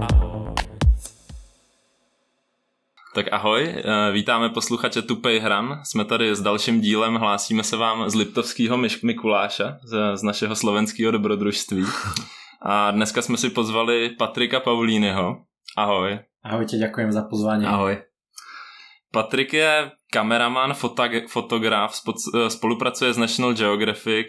Ahoj. Tak ahoj, eh, vítáme posluchače Tupej hran. Jsme tady s dalším dílem, hlásíme se vám z Liptovského Mikuláša, z, z našeho slovenského dobrodružství. A dneska jsme si pozvali Patrika Paulínyho. Ahoj. Ahojte, ďakujem za pozvanie. Ahoj. Patrik je kameraman, fotog- fotograf, spo- spolupracuje s National Geographic,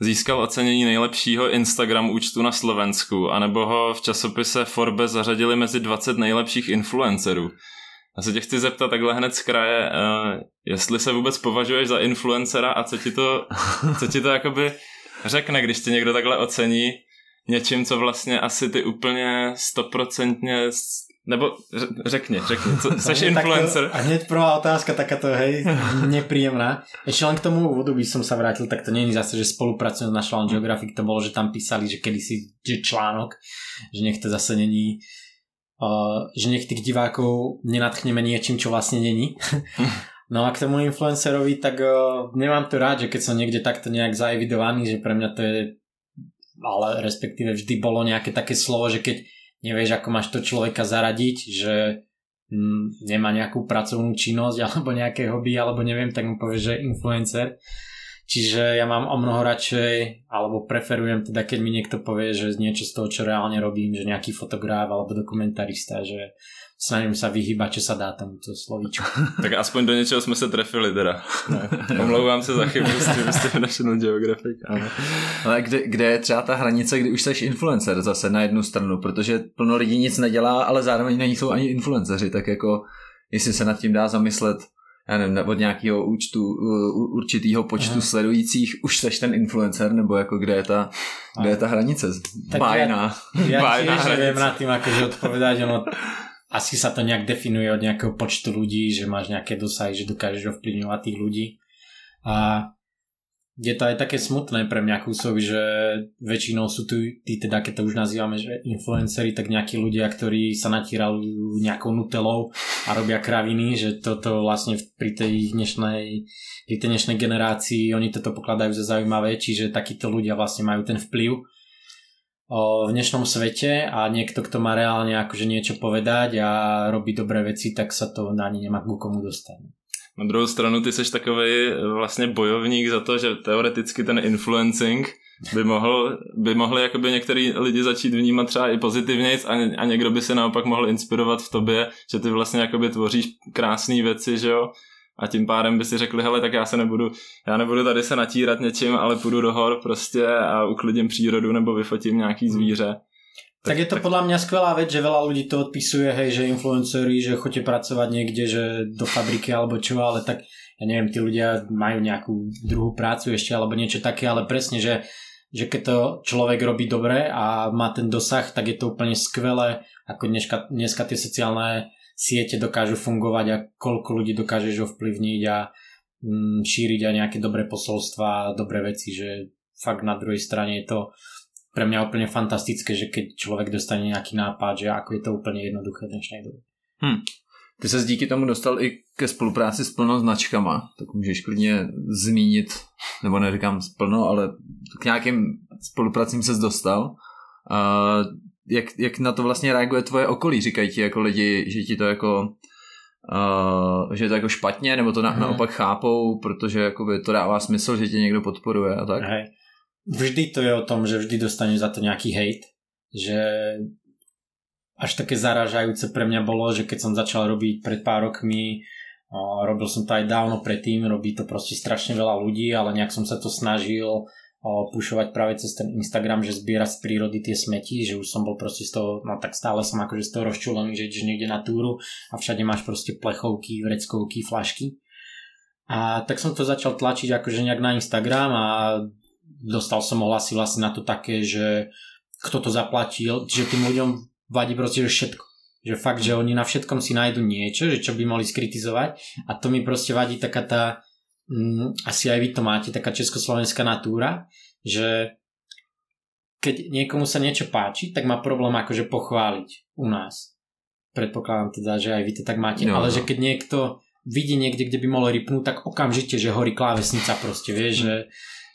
získal ocenění nejlepšího Instagram účtu na Slovensku, anebo ho v časopise Forbes zařadili mezi 20 nejlepších influencerů. Já se tě chci zeptat takhle hned z kraje, uh, jestli se vůbec považuješ za influencera a co ti to, co ti to jakoby řekne, když tě někdo takhle ocení něčím, co vlastně asi ty úplně stoprocentně nebo řekni, řekni, co, seš influencer? Takto, a hneď prvá otázka takáto, hej, nepríjemná. Ešte len k tomu úvodu by som sa vrátil, tak to nie je zase, že spolupracujem s National Geographic, to bolo, že tam písali, že kedysi že článok, že nech to zase není uh, že nech tých divákov nenatchneme niečím, čo vlastne není. No a k tomu influencerovi, tak uh, nemám to rád, že keď som niekde takto nejak zaevidovaný, že pre mňa to je ale respektíve vždy bolo nejaké také slovo, že keď nevieš, ako máš to človeka zaradiť, že mm, nemá nejakú pracovnú činnosť alebo nejaké hobby, alebo neviem, tak mu povie, že influencer. Čiže ja mám o mnoho radšej, alebo preferujem teda, keď mi niekto povie, že niečo z toho, čo reálne robím, že nejaký fotograf alebo dokumentarista, že snažím sa vyhýbať, čo sa dá tomuto slovíčku. Tak aspoň do něčeho jsme se trefili teda. No. Omlouvám se za chybu s tím, s tím National Geographic. Ano. Ale kde, kde je třeba ta hranice, kdy už jsi influencer zase na jednu stranu, protože plno lidí nic nedělá, ale zároveň není jsou ani influenceři, tak jako jestli se nad tím dá zamyslet, já nevím, od nějakého účtu, určitého počtu Aha. sledujících už seš ten influencer, nebo jako kde je ta, kde je ta hranice? Tak Bájná. Ja, ja Bájná tiež neviem nad tým akože odpovedať, ono asi sa to nejak definuje od nejakého počtu ľudí, že máš nejaké dosahy, že dokážeš ovplyvňovať tých ľudí. A je to aj také smutné pre mňa kúsok, že väčšinou sú tu tí teda, keď to už nazývame, že influenceri, tak nejakí ľudia, ktorí sa natírajú nejakou nutelou a robia kraviny, že toto vlastne pri tej dnešnej, pri tej dnešnej generácii oni toto pokladajú za zaujímavé, čiže takíto ľudia vlastne majú ten vplyv v dnešnom svete a niekto, kto má reálne akože niečo povedať a robí dobré veci, tak sa to ani nemá ku komu dostať. Na druhou stranu ty seš takový vlastně bojovník za to, že teoreticky ten influencing by mohl, by mohli jakoby některý lidi začít vnímat třeba i pozitivně a, a někdo by se naopak mohl inspirovat v tobě, že ty vlastně jakoby tvoříš krásné věci, že jo, a tím pádem by si řekli, hele, tak já se nebudu, já nebudu tady se natírat něčím, ale půjdu do hor prostě a uklidím přírodu nebo vyfotím nějaký zvíře. Tak, tak je to tak... podľa mňa skvelá vec, že veľa ľudí to odpisuje, hej, že influenceri, že chodíte pracovať niekde, že do fabriky alebo čo, ale tak ja neviem, tí ľudia majú nejakú druhú prácu ešte alebo niečo také, ale presne, že, že keď to človek robí dobre a má ten dosah, tak je to úplne skvelé, ako dneska, dneska tie sociálne siete dokážu fungovať a koľko ľudí dokážeš ovplyvniť a mm, šíriť aj nejaké dobré posolstva a dobré veci, že fakt na druhej strane je to pre mňa úplne fantastické, že keď človek dostane nejaký nápad, že ako je to úplne jednoduché v dnešnej dobe. Hmm. Ty se díky tomu dostal i ke spolupráci s plno značkama, tak můžeš klidně zmínit, nebo neříkám plno, ale k nějakým spolupracím se dostal. Uh, jak, jak na to vlastně reaguje tvoje okolí? Říkají ti jako lidi, že ti to jako Uh, že je to jako špatně, nebo to na, naopak chápou, protože jakoby to dává smysl, že tě někdo podporuje a tak. Hej. Vždy to je o tom, že vždy dostaneš za to nějaký hate, že až také zaražajúce pre mňa bolo, že keď som začal robiť pred pár rokmi, uh, robil som to aj dávno predtým, robí to proste strašne veľa ľudí, ale nejak som sa to snažil pušovať práve cez ten Instagram, že zbiera z prírody tie smeti, že už som bol proste z toho, no tak stále som akože z toho rozčulený, že ideš niekde na túru a všade máš proste plechovky, vreckovky, flašky. A tak som to začal tlačiť akože nejak na Instagram a dostal som ohlasy vlastne na to také, že kto to zaplatil, že tým ľuďom vadí proste, že všetko. Že fakt, že oni na všetkom si nájdu niečo, že čo by mohli skritizovať a to mi proste vadí taká tá asi aj vy to máte, taká československá natúra, že keď niekomu sa niečo páči, tak má problém akože pochváliť u nás. Predpokladám teda, že aj vy to tak máte, no, ale no. že keď niekto vidí niekde, kde by mohol rypnúť, tak okamžite, že horí klávesnica proste, vieš, že,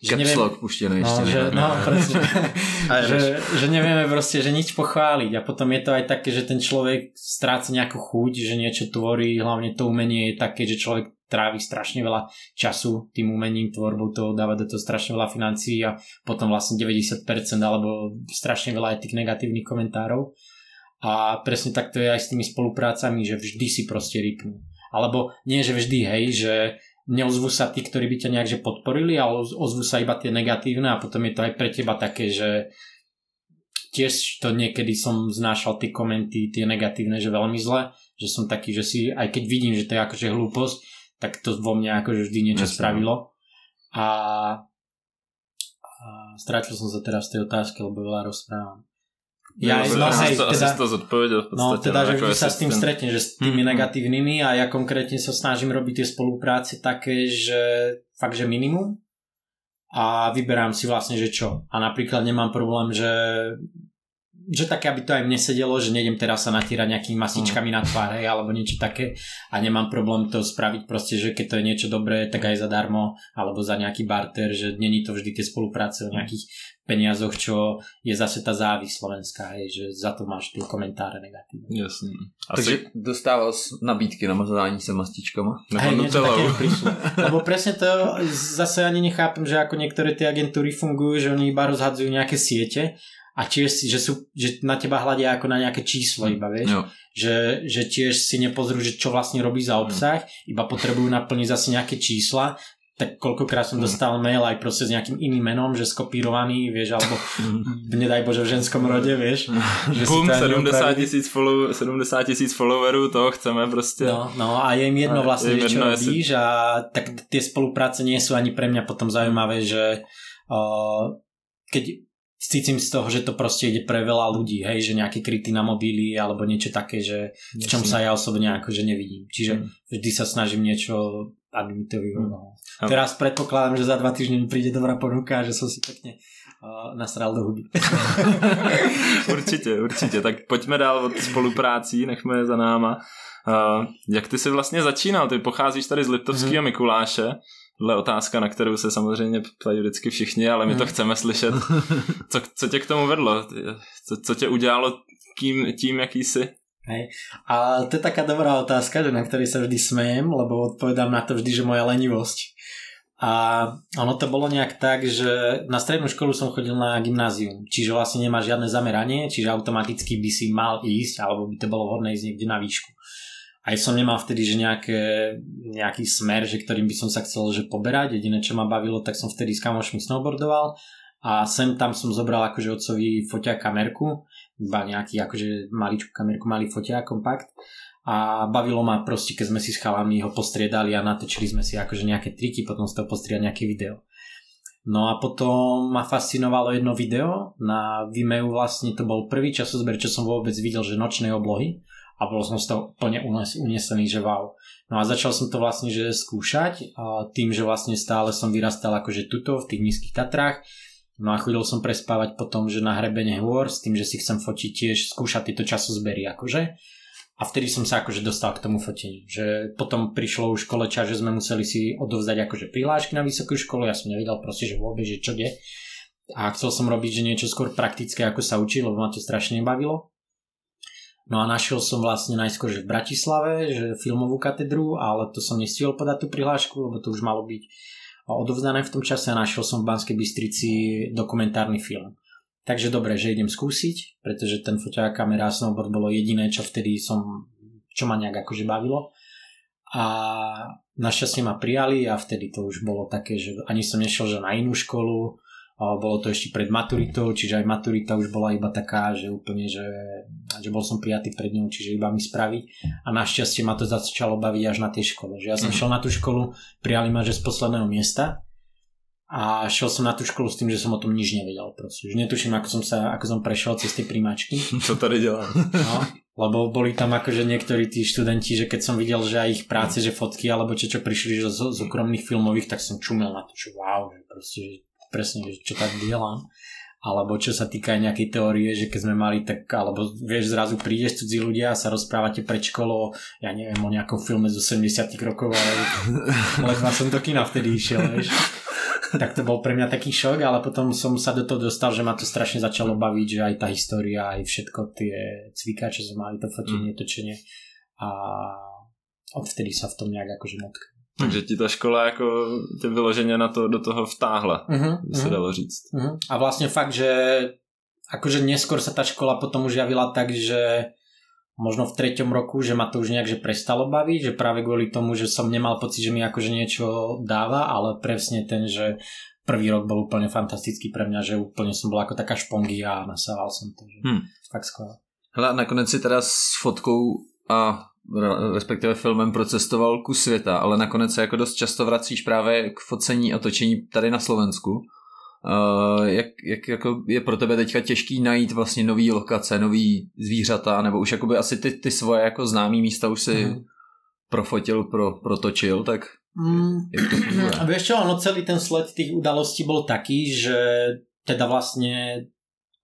že puštěný no, ještě. že, no, presne, že, že nevieme proste, že nič pochváliť a potom je to aj také, že ten človek stráca nejakú chuť, že niečo tvorí, hlavne to umenie je také, že človek trávi strašne veľa času tým umením, tvorbou toho, dáva do toho strašne veľa financií a potom vlastne 90% alebo strašne veľa aj tých negatívnych komentárov. A presne tak to je aj s tými spoluprácami, že vždy si proste rýpnú. Alebo nie, že vždy, hej, že neozvú sa tí, ktorí by ťa nejak že podporili, ale oz- ozvú sa iba tie negatívne a potom je to aj pre teba také, že tiež to niekedy som znášal tie komenty, tie negatívne, že veľmi zle, že som taký, že si, aj keď vidím, že to je akože hlúposť, tak to vo mne akože vždy niečo Jasne. spravilo. A, a strátil som sa teraz v tej otázke, lebo veľa rozprávam. Ja, no asi hej, asi teda, si to zodpovedal v No podstate. teda, že vždy sa s tým stretne, že s tými Mhm. negatívnymi a ja konkrétne sa snažím robiť tie spolupráce také, že fakt, že minimum a vyberám si vlastne, že čo. A napríklad nemám problém, že že také, aby to aj mne sedelo, že nejdem teraz sa natírať nejakými masičkami na tvár, hej, alebo niečo také a nemám problém to spraviť proste, že keď to je niečo dobré, tak aj zadarmo, alebo za nejaký barter, že není to vždy tie spolupráce o nejakých peniazoch, čo je zase tá závisť slovenská, hej, že za to máš tie komentáre negatívne. Jasně. Takže Asi dostával jsi nabídky na mazání se mastičkama. Hej, niečo také prišlo. Lebo presne to zase ani nechápem, že ako niektoré tie agentúry fungujú, že oni iba rozhadzujú nejaké siete a tiež si, že, sú, že na teba hľadia ako na nejaké číslo iba, vieš? Jo. Že, že tiež si nepozrú, že čo vlastne robí za obsah, iba potrebujú naplniť zase nejaké čísla, tak koľkokrát som Mm. dostal mail aj proste s nejakým iným menom, že skopírovaný, vieš, alebo nedaj Bože v ženskom rode, vieš. Že si Bum, to ani 70 neupravili. tisíc, follow, 70 tisíc followerů, toho chceme prostě. No, no a je im jedno vlastne, je čo jedno, robíš a tak tie spolupráce nie sú ani pre mňa potom zaujímavé, že uh, keď cítim z toho, že to proste ide pre veľa ľudí, hej, že nejaké kryty na mobily alebo niečo také, že v čom sa ja osobne akože nevidím. Čiže Mm. vždy sa snažím niečo, aby mi to vyhovovalo. A- Teraz predpokladám, že za dva týždne mi príde dobrá ponuka a že som si pekne uh, nasral do huby. určitě, určitě. Tak pojďme dál od spoluprácí, nechme je za náma. Uh, jak ty jsi vlastně začínal? Ty pocházíš tady z Liptovského Mhm. Mikuláše. Tohle otázka, na kterou se samozřejmě ptají vždycky všichni, ale my to Mhm. chceme slyšet. Co, co tě k tomu vedlo? Co, co tě udělalo tím, tím jaký jsi? A to je taká dobrá otázka, že na ktorej sa vždy smejem, lebo odpovedám na to vždy, že moja lenivosť. A ono to bolo nejak tak, že na strednú školu som chodil na gymnázium, čiže vlastne nemá žiadne zameranie, čiže automaticky by si mal ísť, alebo by to bolo vhodné ísť niekde na výšku. Aj som nemal vtedy, že nejaké, nejaký smer, že ktorým by som sa chcel že poberať. Jediné, čo ma bavilo, tak som vtedy s kamošmi snowboardoval a sem tam som zobral akože otcovi foťa kamerku, iba nejaký akože maličku kamerku, malý foťa, kompakt a bavilo ma proste, keď sme si s chalami ho postriedali a natočili sme si akože nejaké triky, potom z toho postriedali nejaké video. No a potom ma fascinovalo jedno video na Vimeo vlastne to bol prvý časozber, čo som vôbec videl, že nočnej oblohy a bol som z toho úplne unes- unesený, že wow. No a začal som to vlastne že skúšať tým, že vlastne stále som vyrastal akože tuto v tých nízkych Tatrách No a chodil som prespávať potom, že na hrebene hôr s tým, že si chcem fotiť tiež, skúšať tieto časozbery akože. A vtedy som sa akože dostal k tomu foteniu. Že potom prišlo už škole čas, že sme museli si odovzdať akože prihlášky na vysokú školu. Ja som nevedel proste, že vôbec, že čo de. A chcel som robiť, že niečo skôr praktické, ako sa učí, lebo ma to strašne bavilo. No a našiel som vlastne najskôr, že v Bratislave, že filmovú katedru, ale to som nestihol podať tú prihlášku, lebo to už malo byť odovzdané v tom čase a našiel som v Banskej Bystrici dokumentárny film. Takže dobre, že idem skúsiť, pretože ten foťák kamera a snowboard bolo jediné, čo vtedy som, čo ma nejak akože bavilo. A našťastie ma prijali a vtedy to už bolo také, že ani som nešiel že na inú školu, bolo to ešte pred maturitou, čiže aj maturita už bola iba taká, že úplne, že, že bol som prijatý pred ňou, čiže iba mi spraviť a našťastie ma to začalo baviť až na tej škole. Že ja som Mhm. šiel na tú školu, prijali ma, že z posledného miesta a šiel som na tú školu s tým, že som o tom nič nevedel. Proste. Už netuším, ako som, sa, ako som prešiel cez tie príjmačky. Co tady dělám? No, lebo boli tam akože niektorí tí študenti, že keď som videl, že aj ich práce, že fotky alebo čo, čo prišli že z, z okromných filmových, tak som čumel na to, že wow, že proste, že presne, čo tak delám. Alebo čo sa týka aj nejakej teórie, že keď sme mali tak, alebo vieš, zrazu prídeš cudzí ľudia a sa rozprávate pred školou, ja neviem, o nejakom filme z 80 rokov, ale ledva som do kina vtedy išiel, vieš. tak to bol pre mňa taký šok, ale potom som sa do toho dostal, že ma to strašne začalo baviť, že aj tá história, aj všetko tie cvikáče sme mali, to fotenie, mm. točenie a odvtedy sa v tom nejak akože motkám. Takže ti ta škola jako tě vyloženě na to, do toho vtáhla, uh-huh, by se uh-huh. dalo říct. Uh-huh. A vlastne fakt, že akože neskôr sa tá škola potom už javila tak, že možno v treťom roku, že ma to už nejak že prestalo baviť, že práve kvôli tomu, že som nemal pocit, že mi akože niečo dáva, ale presne ten, že prvý rok bol úplne fantastický pre mňa, že úplne som bol ako taká špongy a nasával som to. Že hmm. Fakt skvelé. Hele, nakonec si teda s fotkou a respektive filmem procestoval ku světa, ale nakonec se jako dost často vracíš právě k focení a točení tady na Slovensku. Uh, jak, jak jako je pro tebe teďka těžký najít vlastně nový lokace, nový zvířata, nebo už jakoby asi ty, ty svoje jako známý místa už si mm. profotil, pro, protočil, tak mm. jak to funguje? A vieš čo, ono celý ten sled tých udalostí bol taký, že teda vlastne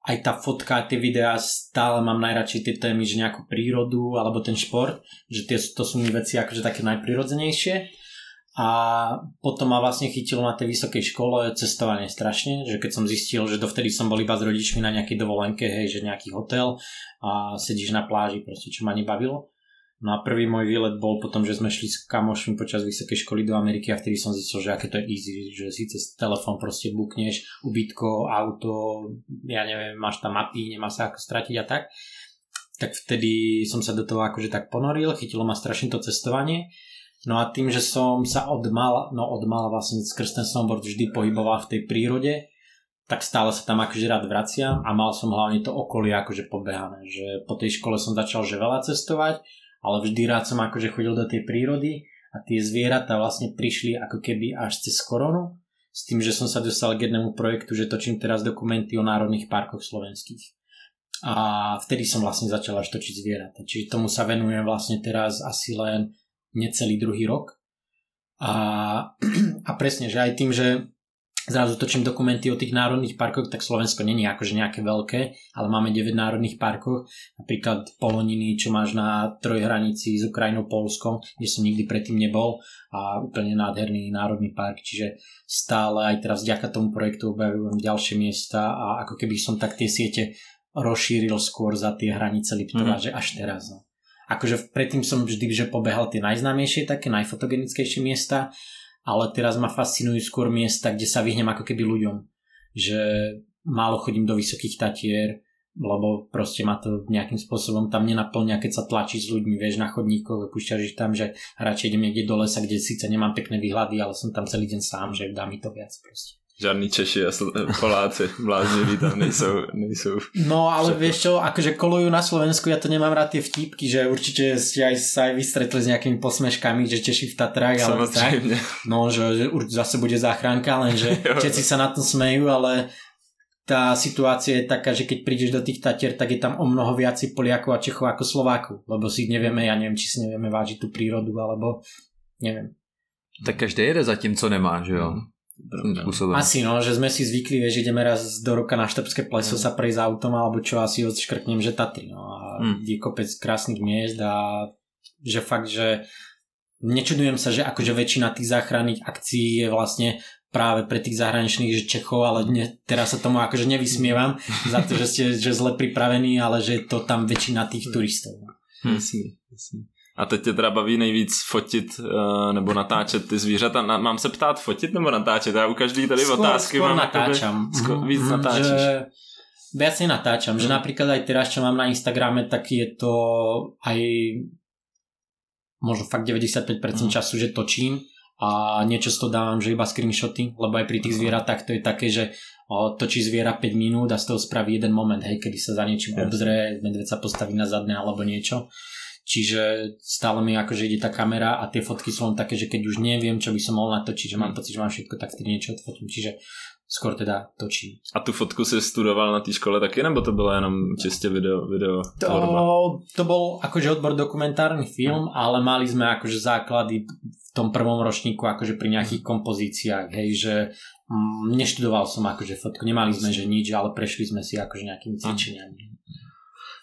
aj tá fotka, tie videá, stále mám najradšej tie témy, že nejakú prírodu alebo ten šport, že tie, to sú mi veci akože také najprirodzenejšie. A potom ma vlastne chytilo na tej vysokej škole cestovanie strašne, že keď som zistil, že dovtedy som bol iba s rodičmi na nejakej dovolenke, hej, že nejaký hotel a sedíš na pláži, proste čo ma nebavilo No a prvý môj výlet bol potom, že sme šli s kamošmi počas vysokej školy do Ameriky a vtedy som zistil, že aké to je easy, že si cez telefón proste bukneš ubytko, auto, ja neviem, máš tam mapy, nemá sa ako stratiť a tak. Tak vtedy som sa do toho akože tak ponoril, chytilo ma strašne to cestovanie. No a tým, že som sa od mala, no od mala vlastne skrz ten snowboard vždy pohyboval v tej prírode, tak stále sa tam akože rád vraciam a mal som hlavne to okolie akože pobehané, že po tej škole som začal že veľa cestovať ale vždy rád som akože chodil do tej prírody a tie zvieratá vlastne prišli ako keby až cez koronu s tým, že som sa dostal k jednému projektu, že točím teraz dokumenty o národných parkoch slovenských. A vtedy som vlastne začal až točiť zvieratá. Čiže tomu sa venujem vlastne teraz asi len necelý druhý rok. A, a presne, že aj tým, že zrazu točím dokumenty o tých národných parkoch, tak Slovensko není akože nejaké veľké, ale máme 9 národných parkov, napríklad Poloniny, čo máš na trojhranici s Ukrajinou, Polskom, kde som nikdy predtým nebol a úplne nádherný národný park, čiže stále aj teraz vďaka tomu projektu objavujem ďalšie miesta a ako keby som tak tie siete rozšíril skôr za tie hranice Liptova, mm. že až teraz. No. Akože predtým som vždy že pobehal tie najznámejšie, také najfotogenickejšie miesta ale teraz ma fascinujú skôr miesta, kde sa vyhnem ako keby ľuďom. Že málo chodím do vysokých tatier, lebo proste ma to nejakým spôsobom tam nenaplňa, keď sa tlačí s ľuďmi, vieš, na chodníkoch, púšťaš ich tam, že radšej idem niekde do lesa, kde síce nemám pekné výhľady, ale som tam celý deň sám, že dá mi to viac proste. Žádný Češi a Poláci blázniví tam nejsou, nejsou. No ale vieš čo, akože kolujú na Slovensku, ja to nemám rád tie vtipky, že určite ste aj sa aj vystretli s nejakými posmeškami, že Češi v Tatrách, ale tak. No, že, že zase bude záchranka, lenže všetci sa na to smejú, ale tá situácia je taká, že keď prídeš do tých Tatier, tak je tam o mnoho viac Poliakov a Čechov ako Slovákov, lebo si nevieme, ja neviem, či si nevieme vážiť tú prírodu, alebo neviem. Tak každý jede za tím, co nemá, že jo? Mm spôsobom. Asi no, že sme si zvykli, vieš, ideme raz do roka na Štrbské pleso mm. sa prejsť autom, alebo čo asi odškrtnem, že Tatry. No. A mm. je kopec krásnych miest a že fakt, že nečudujem sa, že akože väčšina tých záchranných akcií je vlastne práve pre tých zahraničných že Čechov, ale ne, teraz sa tomu akože nevysmievam za to, že ste že zle pripravení, ale že je to tam väčšina tých turistov. Hm. Jasný, jasný. A teď tě teda baví nejvíc fotit uh, nebo natáčet ty zvířata. Na, mám se ptát fotit nebo natáčet? Já u každý tady skôr, otázky skôr mám natáčam. Skôr, víc mm, natáčíš. Že viac natáčam. Mm. Že napríklad aj teraz, čo mám na Instagrame, tak je to aj možno fakt 95% mm. času, že točím a niečo z toho dávam, že iba screenshoty, lebo aj pri tých zvieratách to je také, že o, točí zviera 5 minút a z toho spraví jeden moment, hej, kedy sa za niečím obzrie, medveď sa postaví na zadné alebo niečo Čiže stále mi akože ide tá kamera a tie fotky sú len také, že keď už neviem, čo by som mohol natočiť, že mám pocit, že mám všetko, tak vtedy niečo odfotím. Čiže skôr teda točím. A tu fotku si studoval na té škole taky, nebo to bylo jenom čistě video, video to, to bol akože odbor dokumentárny film, hmm. ale mali sme akože základy v tom prvom ročníku akože pri nejakých kompozíciách, hej, že mm, neštudoval som akože fotku, nemali sme že nič, ale prešli sme si akože nejakými cvičeniami. Hmm.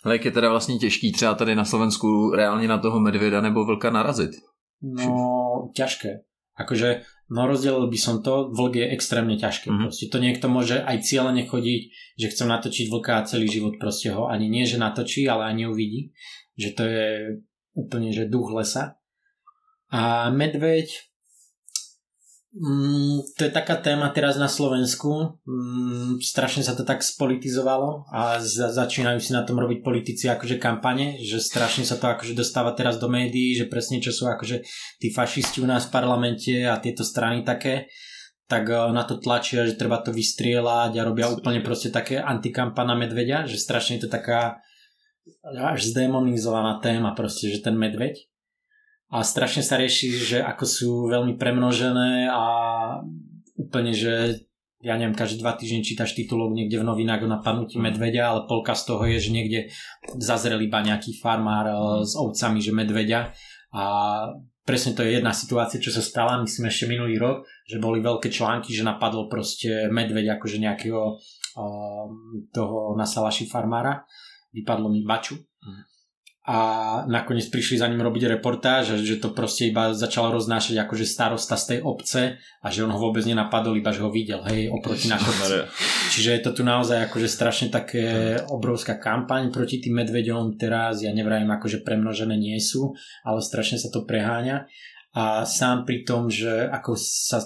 Ale jak je teda vlastně těžký třeba tady na Slovensku reálně na toho medvěda nebo vlka narazit? No, ťažké. Akože No rozdelil by som to, vlk je extrémne ťažké. Mm-hmm. Proste to niekto môže aj cieľene chodiť, že chcem natočiť vlka a celý život proste ho ani nie, že natočí, ale ani uvidí. Že to je úplne, že duch lesa. A medveď, Mm, to je taká téma teraz na Slovensku. Mm, strašne sa to tak spolitizovalo a za, začínajú si na tom robiť politici akože kampane, že strašne sa to akože dostáva teraz do médií, že presne čo sú akože tí fašisti u nás v parlamente a tieto strany také tak eh, na to tlačia, že treba to vystrieľať a robia úplne proste také antikampa na medveďa, že strašne je to taká až zdemonizovaná téma proste, že ten medveď a strašne sa rieši, že ako sú veľmi premnožené a úplne, že ja neviem, každé dva týždne čítaš titulok niekde v novinách o napadnutí mhm. medveďa, ale polka z toho je, že niekde zazrel iba nejaký farmár eh, mhm. s ovcami, že medveďa a presne to je jedna situácia, čo sa stala, myslím ešte minulý rok, že boli veľké články, že napadol proste medveď akože nejakého um, toho na salaši farmára, vypadlo mi baču. A nakoniec prišli za ním robiť reportáž, že to proste iba začalo roznášať akože starosta z tej obce a že on ho vôbec nenapadol, iba že ho videl, hej, oproti na kopci. Čiže je to tu naozaj akože strašne také obrovská kampaň proti tým medveďom teraz, ja nevrajím akože premnožené nie sú, ale strašne sa to preháňa. A sám pri tom, že ako sa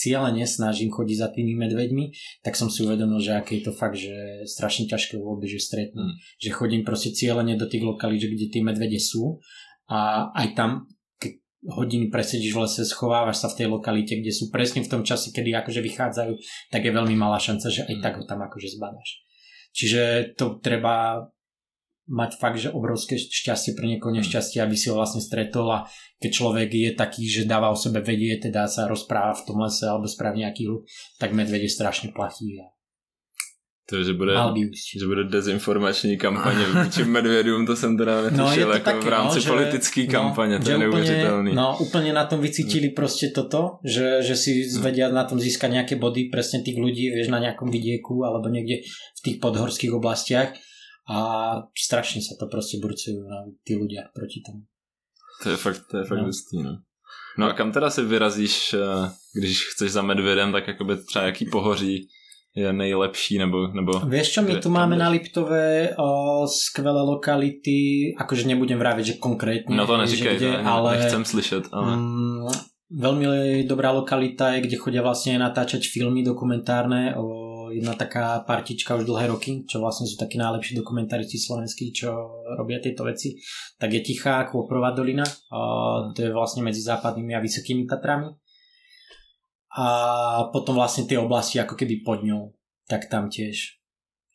cieľene snažím chodiť za tými medveďmi, tak som si uvedomil, že aké je to fakt, že strašne ťažké vôbec, že stretnú. Mm. Že chodím proste cieľene do tých lokalít, kde tie medvede sú a aj tam keď hodiny presedíš v lese, schovávaš sa v tej lokalite, kde sú presne v tom čase, kedy akože vychádzajú, tak je veľmi malá šanca, že aj mm. tak ho tam akože zbadáš. Čiže to treba mať fakt, že obrovské šťastie pre niekoho nešťastie, aby si ho vlastne stretol a keď človek je taký, že dáva o sebe vedie, teda sa rozpráva v tom lese alebo spraví nejaký hluk, tak medveď je strašne platí a to, že bude, že bude dezinformační kampaně vůči medvědům, to jsem teda netušil no, jako taky, v rámci no, politické no, kampaně, to je neuvěřitelný. No úplne na tom vycítili prostě toto, že, že si zvedia na tom získať nejaké body presne tých ľudí, vieš, na nejakom vidieku alebo niekde v tých podhorských oblastiach a strašne sa to proste burcujú na tí ľudia proti tomu. To je fakt, to je fakt no. hustý, no. No a kam teda si vyrazíš, eh, když chceš za medvědem, tak jakoby třeba jaký pohoří je nejlepší, nebo... nebo Vieš čo, my tu máme na Liptove o, skvelé lokality, akože nebudem vraviť, že konkrétne. No to neříkej, kde, ne, ale, nechcem slyšet, ale... Mm, veľmi dobrá lokalita je, kde chodia vlastne natáčať filmy dokumentárne o jedna taká partička už dlhé roky, čo vlastne sú takí najlepší dokumentaristi slovenskí, čo robia tieto veci, tak je Tichá Kôprová dolina, to je vlastne medzi západnými a vysokými Tatrami. A potom vlastne tie oblasti ako keby pod ňou, tak tam tiež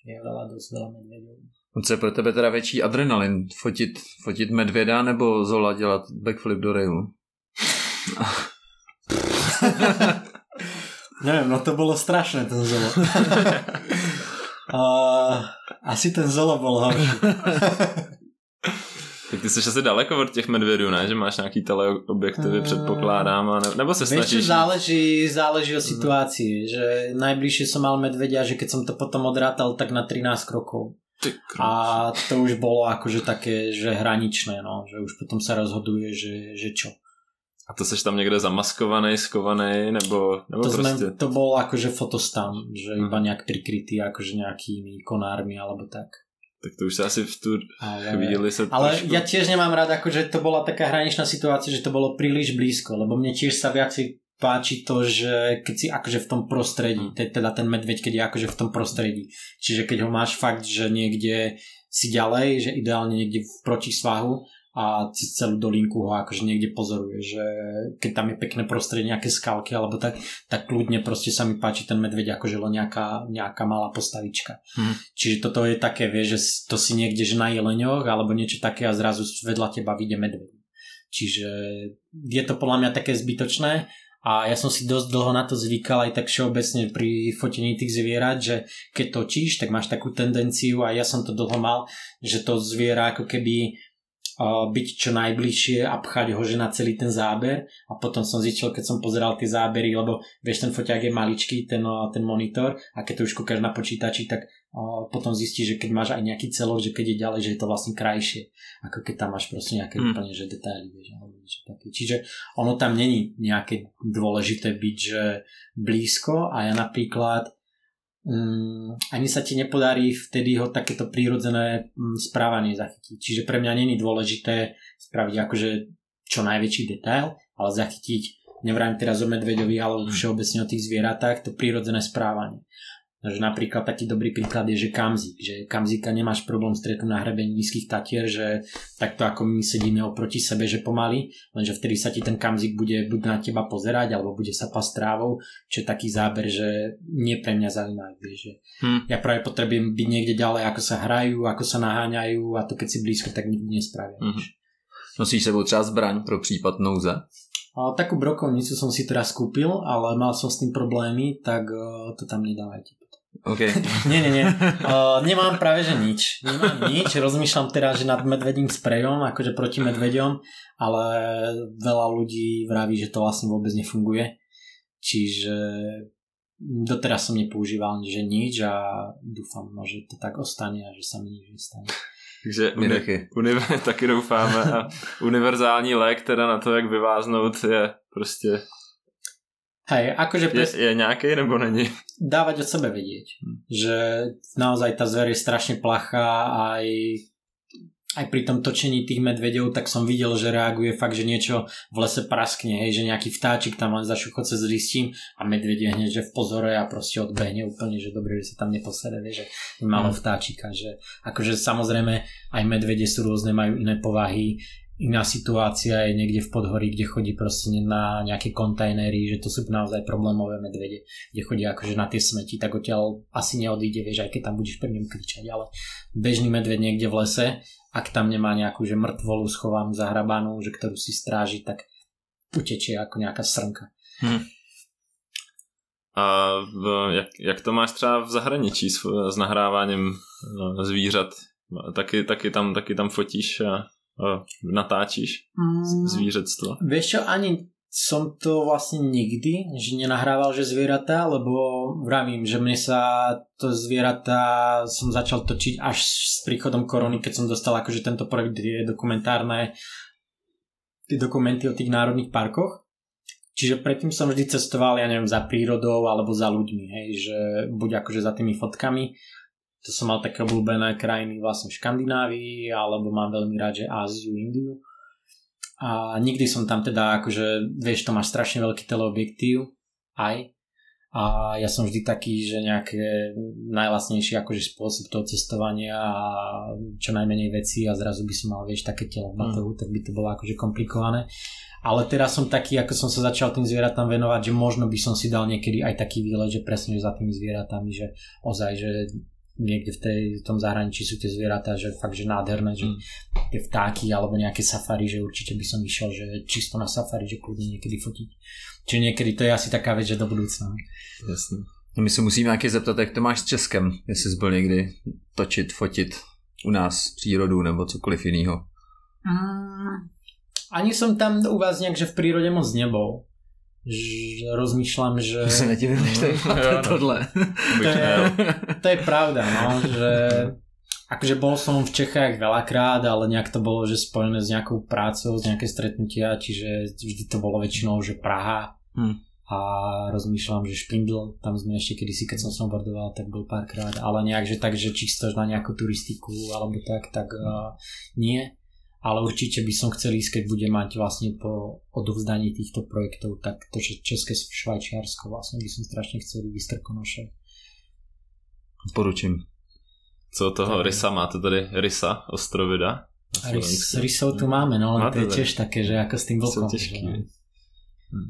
je veľa, dosť veľa medvedov. Co je pro tebe teda větší adrenalin? Fotit, fotit medvěda nebo Zola dělat backflip do railu? Neviem, no to bolo strašné ten Zolo. uh, asi ten Zolo bol horší. Tak ty jsi asi daleko od těch medvědů, ne? Že máš nějaký teleobjektivy, uh, předpokládám, a ne, nebo se snažíš... Vieš, záleží, záleží o situácii, že najbližšie som mal medvedia, že keď som to potom odrátal, tak na 13 krokov. A to už bolo akože také, že hraničné, no, že už potom sa rozhoduje, že, že čo. A to seš tam někde zamaskovaný, skovaný, nebo, nebo to prostě... Sme, to bol akože fotostan, že hmm. iba nejak prikrytý akože nejakými konármi alebo tak. Tak to už sa asi v tú ale, chvíli sa Ale trošku... ja tiež nemám rád, akože to bola taká hraničná situácia, že to bolo príliš blízko, lebo mne tiež sa viac páči to, že keď si akože v tom prostredí, hmm. teda ten medveď, keď je akože v tom prostredí. Čiže keď ho máš fakt, že niekde si ďalej, že ideálne niekde v protisvahu, a cez celú dolinku ho akože niekde pozoruje, že keď tam je pekné prostredie, nejaké skalky alebo tak, tak kľudne proste sa mi páči ten medveď akože len nejaká, nejaká malá postavička. Hmm. Čiže toto je také, vieš, že to si niekde že na jeleňoch alebo niečo také a zrazu vedľa teba vyjde medveď. Čiže je to podľa mňa také zbytočné a ja som si dosť dlho na to zvykal aj tak všeobecne pri fotení tých zvierat, že keď točíš, tak máš takú tendenciu a ja som to dlho mal, že to zviera ako keby byť čo najbližšie a pchať ho že na celý ten záber a potom som zistil, keď som pozeral tie zábery, lebo vieš, ten foťák je maličký, ten, ten monitor a keď to už kúkaš na počítači, tak uh, potom zistíš, že keď máš aj nejaký celok, že keď je ďalej, že je to vlastne krajšie, ako keď tam máš proste nejaké mm. úplne že detaily, vieš, alebo niečo také. Čiže ono tam není nejaké dôležité byť, že blízko a ja napríklad ani sa ti nepodarí vtedy ho takéto prírodzené um, správanie zachytiť. Čiže pre mňa není dôležité spraviť akože čo najväčší detail, ale zachytiť, nevrám teraz o medveďovi, ale všeobecne o tých zvieratách, to prírodzené správanie. Že napríklad taký dobrý príklad je, že kamzik. Že kamzika nemáš problém stretnúť na hrebení nízkych tatier, že takto ako my sedíme oproti sebe, že pomaly, lenže vtedy sa ti ten kamzik bude buď na teba pozerať, alebo bude sa pasť trávou, čo je taký záber, že nie pre mňa zaujímavý. Že hmm. Ja práve potrebujem byť niekde ďalej, ako sa hrajú, ako sa naháňajú a to keď si blízko, tak nikdy nespravia. Hmm. Nosíš sebou třeba zbraň pro případ nouze? Takú brokovnicu som si teraz kúpil, ale mal som s tým problémy, tak uh, to tam nedávajte. Okay. nie, nie, nie. Uh, nemám práve, že nič. Nemám nič. Rozmýšľam teraz, že nad medvedím sprejom, akože proti medveďom, ale veľa ľudí vraví, že to vlastne vôbec nefunguje. Čiže doteraz som nepoužíval že nič a dúfam, no, že to tak ostane a že sa mi nič nestane. Takže uni- taky. Univer- taky doufáme a univerzální lék teda na to, jak vyváznout je prostě Hej, akože pres... je, je nejaký nebo není? Dávať od sebe vedieť, hm. že naozaj tá zver je strašne plachá aj aj pri tom točení tých medvedov, tak som videl, že reaguje fakt, že niečo v lese praskne, hej, že nejaký vtáčik tam len zašucho cez listím a medvedie hneď, že v pozore a proste odbehne úplne, že dobre, že sa tam neposede, že malo hm. vtáčika, že akože samozrejme aj medvede sú rôzne, majú iné povahy, iná situácia je niekde v podhorí, kde chodí proste na nejaké kontajnery, že to sú naozaj problémové medvede, kde chodí akože na tie smeti, tak odtiaľ asi neodíde, vieš, aj keď tam budeš pri ňom kričať, ale bežný medved niekde v lese, ak tam nemá nejakú že mŕtvolu schovanú, zahrabanú, že ktorú si stráži, tak utečie ako nejaká srnka. Hmm. A v, jak, jak to máš třeba v zahraničí s, s nahráváním no, zvířat? Taky, taky, tam, taky tam fotíš a natáčiš mm, zvířectvo? Vieš čo, ani som to vlastne nikdy, že nenahrával, že zvieratá, lebo vravím, že mne sa to zvieratá som začal točiť až s príchodom korony, keď som dostal akože tento projekt je dokumentárne tie dokumenty o tých národných parkoch. Čiže predtým som vždy cestoval, ja neviem, za prírodou alebo za ľuďmi, hej, že buď akože za tými fotkami to som mal také obľúbené krajiny vlastne v Škandinávii, alebo mám veľmi rád, že Áziu, Indiu. A nikdy som tam teda, akože, vieš, to máš strašne veľký teleobjektív, aj. A ja som vždy taký, že nejaké najlasnejší akože spôsob toho cestovania a čo najmenej veci a zrazu by som mal, vieš, také telo v batohu, mm. tak by to bolo akože komplikované. Ale teraz som taký, ako som sa začal tým zvieratám venovať, že možno by som si dal niekedy aj taký výlet, že presne že za tými zvieratami, že ozaj, že niekde v, tej, v tom zahraničí sú tie zvieratá, že fakt, že nádherné, že mm. tie vtáky alebo nejaké safari, že určite by som išiel, že čisto na safari, že kľudne niekedy fotiť. Čiže niekedy to je asi taká vec, že do budúcna. Jasne. No my se musíme nějaký zeptat, jak to máš s Českem, jestli jsi byl někdy točit, fotit u nás přírodu nebo cokoliv jiného. Mm, ani som tam u vás nejak, že v prírode moc nebol že rozmýšľam, že... Sa nedivím, že to je tohle. To je, to je pravda, no, že akože bol som v Čechách veľakrát, ale nejak to bolo, že spojené s nejakou prácou, s nejaké stretnutia, čiže vždy to bolo väčšinou, že Praha. Hmm. a rozmýšľam, že Špindl, tam sme ešte kedysi, keď som snowboardoval, tak bol párkrát, ale nejak, že tak, že čisto na nejakú turistiku alebo tak, tak uh, nie ale určite by som chcel ísť, keď bude mať vlastne po odovzdaní týchto projektov, tak to, České Švajčiarsko vlastne by som strašne chcel vystrkonoše. Poručím. Co toho tak. Rysa máte tady? Rysa, ostrovida? Rys, rysov tu máme, no ale to je tiež také, že ako s tým vlkom. Hm.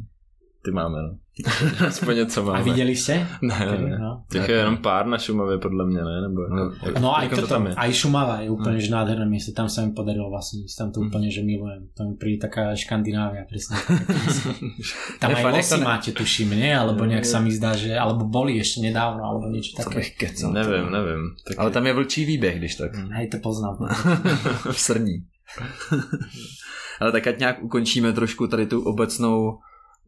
Ty máme, no. Aspoň něco máme. A viděli jste? Ne, ne, no. Těch je jenom pár na Šumavě podle mě, ne? Nebo, no, jak, no aj to, tam je. Aj Šumava je úplne, no. že nádherné miesto. Tam sa mi podarilo vlastne ísť. Tam to mm. úplne, že milujem. Tam príde taká Škandinávia, presne. tam aj losy máte, tuším, nie? Alebo nejak sa mi zdá, že... Alebo boli ešte nedávno, alebo niečo také. Neviem, neviem. Ale tam je vlčí výbeh, když tak. Hej, to poznám. v Srní. Ale tak ať nějak ukončíme trošku tady tu obecnou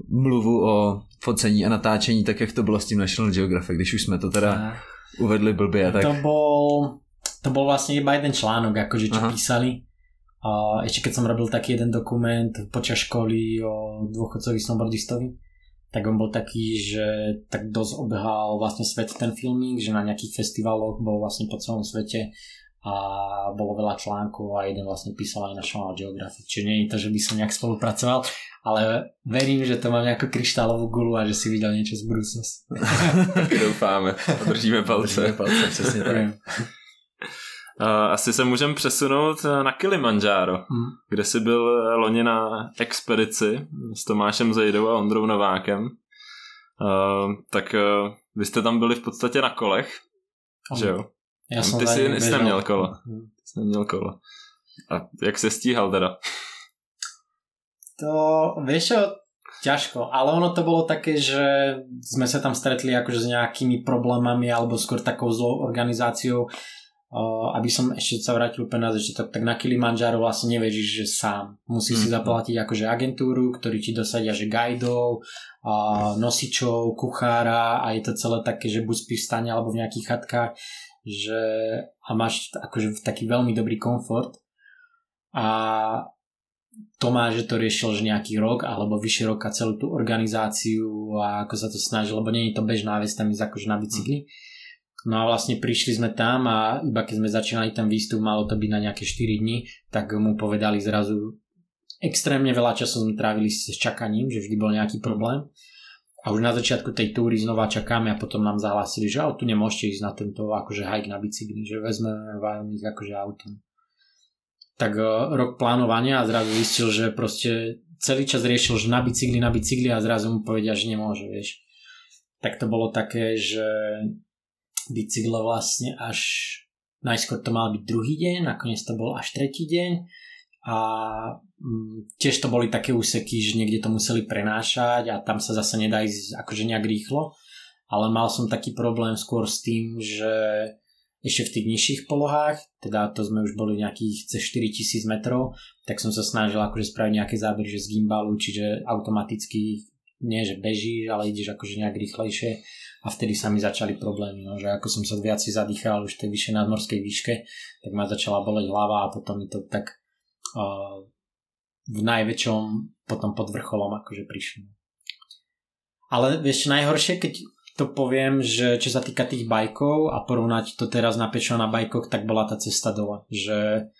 mluvu o focení a natáčení, tak jak to bylo s tím National Geographic, když už jsme to teda a... uvedli blbě. Tak... To bol, to bol vlastne iba jeden článok, akože čo Aha. písali. A ešte keď som robil taký jeden dokument počas školy o dôchodcovi snowboardistovi, tak on bol taký, že tak dosť obehal vlastne svet ten filmík, že na nejakých festivaloch bol vlastne po celom svete a bolo veľa článkov a jeden vlastne písal aj na National Geographic, čiže nie je to, že by som nejak spolupracoval, ale verím, že to mám nejakú kryštálovú gulu a že si videl niečo z budúcnosti. tak doufáme, držíme palce. Držíme palce, přesně tak. Asi se můžeme přesunout na Kilimanjaro, hmm. kde jsi byl loni na expedici s Tomášem Zejdou a Ondrou Novákem. Uh, tak uh, vy jste tam byli v podstatě na kolech, oh. že jo? Já jsem Ty jsi, jsi neměl kolo. Hmm. Ty jsi neměl kolo. A jak se stíhal teda? To, vieš čo, ťažko, ale ono to bolo také, že sme sa tam stretli akože s nejakými problémami alebo skôr takou zlou organizáciou Uh, aby som ešte sa vrátil úplne na začiatok, tak na Kilimanjaro vlastne nevežíš, že sám. Musíš mm. si mhm. zaplatiť akože agentúru, ktorí ti dosadia, že guidov, uh, nosičov, kuchára a je to celé také, že buď spíš v stane alebo v nejakých chatkách že, a máš akože taký veľmi dobrý komfort a Tomáš, že to riešil že nejaký rok alebo vyššie roka celú tú organizáciu a ako sa to snažil, lebo nie je to bežná vec tam ísť akože na bicykli. Mm No a vlastne prišli sme tam a iba keď sme začínali ten výstup, malo to byť na nejaké 4 dní, tak mu povedali zrazu, extrémne veľa času sme trávili s čakaním, že vždy bol nejaký problém. A už na začiatku tej túry znova čakáme a potom nám zahlásili, že tu nemôžete ísť na tento akože hike na bicykli, že vezmeme vám ich akože autom. Tak uh, rok plánovania a zrazu zistil, že proste celý čas riešil, že na bicykli, na bicykli a zrazu mu povedia, že nemôže, vieš. Tak to bolo také, že bicykle vlastne až najskôr to mal byť druhý deň, nakoniec to bol až tretí deň a mm, tiež to boli také úseky, že niekde to museli prenášať a tam sa zase nedá ísť akože nejak rýchlo, ale mal som taký problém skôr s tým, že ešte v tých nižších polohách, teda to sme už boli nejakých cez 4000 metrov, tak som sa snažil akože spraviť nejaké zábery, že z gimbalu, čiže automaticky nie, že bežíš, ale ideš akože nejak rýchlejšie. A vtedy sa mi začali problémy, no, že ako som sa viac zadýchal už tej vyššej nadmorskej výške, tak ma začala boleť hlava a potom mi to tak uh, v najväčšom potom pod vrcholom akože prišlo. Ale vieš, najhoršie, keď to poviem, že čo sa týka tých bajkov a porovnať to teraz na pečo na bajkoch, tak bola tá cesta dole. Že,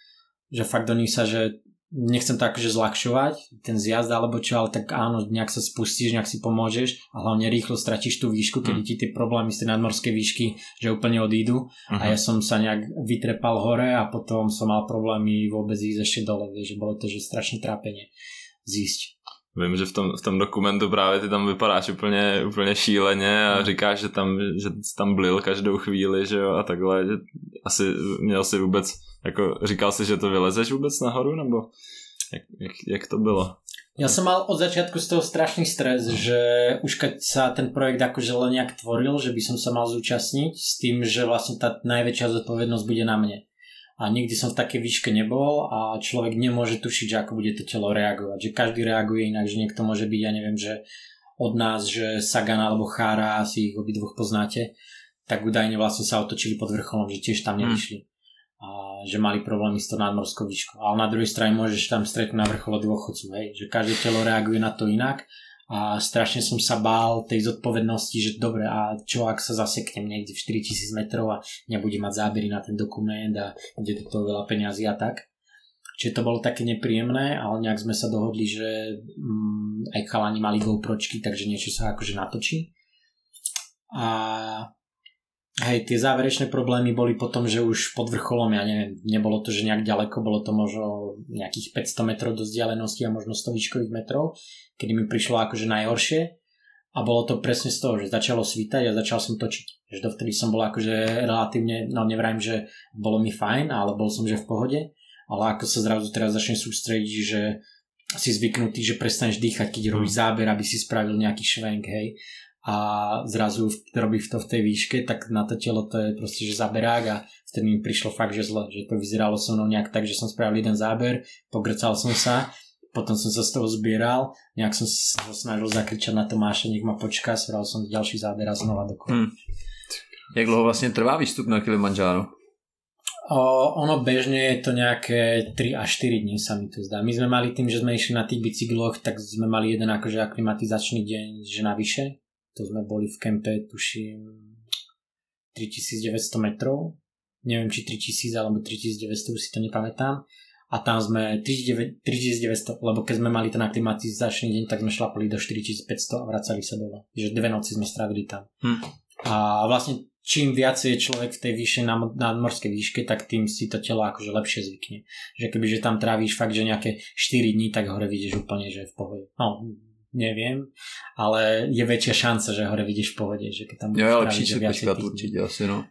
že fakt do nich sa, že nechcem to akože zľahšovať, ten zjazd alebo čo, ale tak áno, nejak sa spustíš, nejak si pomôžeš a hlavne rýchlo stratíš tú výšku, kedy mm. ti tie problémy z tej nadmorskej výšky, že úplne odídu uh-huh. a mhm. ja som sa nejak vytrepal hore a potom som mal problémy vôbec ísť ešte dole, vieš, že bolo to, že strašné trápenie zísť. Vím, že v tom, v tom dokumentu právě ty tam vypadáš úplně, úplně šíleně a mm. říkáš, že tam, že tam blil každou chvíli, že jo, a takhle. Že asi měl si vůbec, jako říkal si, že to vylezeš vůbec nahoru, nebo jak, jak, jak to bylo? Ja som mal od začiatku z toho strašný stres, že už keď sa ten projekt akože len nejak tvoril, že by som sa mal zúčastniť s tým, že vlastne tá najväčšia zodpovednosť bude na mne a nikdy som v takej výške nebol a človek nemôže tušiť, že ako bude to telo reagovať. Že každý reaguje inak, že niekto môže byť, ja neviem, že od nás, že Sagan alebo Chára, asi ich obidvoch poznáte, tak údajne vlastne sa otočili pod vrcholom, že tiež tam hm. nevyšli. Hmm. A že mali problémy s tou nadmorskou výškou. Ale na druhej strane môžeš tam stretnúť na vrchole dôchodcu, hej? že každé telo reaguje na to inak a strašne som sa bál tej zodpovednosti, že dobre, a čo ak sa zaseknem niekde v 4000 metrov a nebudem mať zábery na ten dokument a bude to veľa peňazí a tak. Čiže to bolo také nepríjemné, ale nejak sme sa dohodli, že mm, aj chalani mali GoPročky, takže niečo sa akože natočí. A Hej, tie záverečné problémy boli potom, že už pod vrcholom, ja neviem, nebolo to, že nejak ďaleko, bolo to možno nejakých 500 metrov do vzdialenosti a možno 100 výškových metrov, kedy mi prišlo akože najhoršie. A bolo to presne z toho, že začalo svítať a začal som točiť. Že dovtedy som bol akože relatívne, no nevrajím, že bolo mi fajn, ale bol som že v pohode, ale ako sa zrazu teraz začne sústrediť, že si zvyknutý, že prestaneš dýchať, keď robíš záber, aby si spravil nejaký švenk, hej a zrazu robí to v tej výške, tak na to telo to je proste, že zaberák a vtedy mi prišlo fakt, že zle, že to vyzeralo so mnou nejak tak, že som spravil jeden záber, pogrcal som sa, potom som sa z toho zbieral, nejak som sa snažil zakričať na Tomáša, nech ma počká, spravil som ďalší záber a znova dokola. Hmm. Jak dlouho vlastně trvá výstup na Kilimanjaro? O, ono bežne je to nejaké 3 až 4 dní sa mi to zdá. My sme mali tým, že sme išli na tých bicykloch, tak sme mali jeden akože aklimatizačný deň, že navyše. To sme boli v kempe, tuším, 3900 metrov. Neviem, či 3000 alebo 3900, už si to nepamätám. A tam sme 3900, lebo keď sme mali ten aklimatizačný deň, tak sme šlapali do 4500 a vracali sa dole. Že dve noci sme strávili tam. Hm. A vlastne čím viac je človek v tej vyššej nadmorskej výške, tak tým si to telo akože lepšie zvykne. Že keby že tam trávíš fakt, že nejaké 4 dní, tak hore vidíš úplne, že je v pohode. No, neviem, ale je väčšia šanca, že hore vidíš v pohode, že keď tam budeš jo, lepší počkať určite asi, no.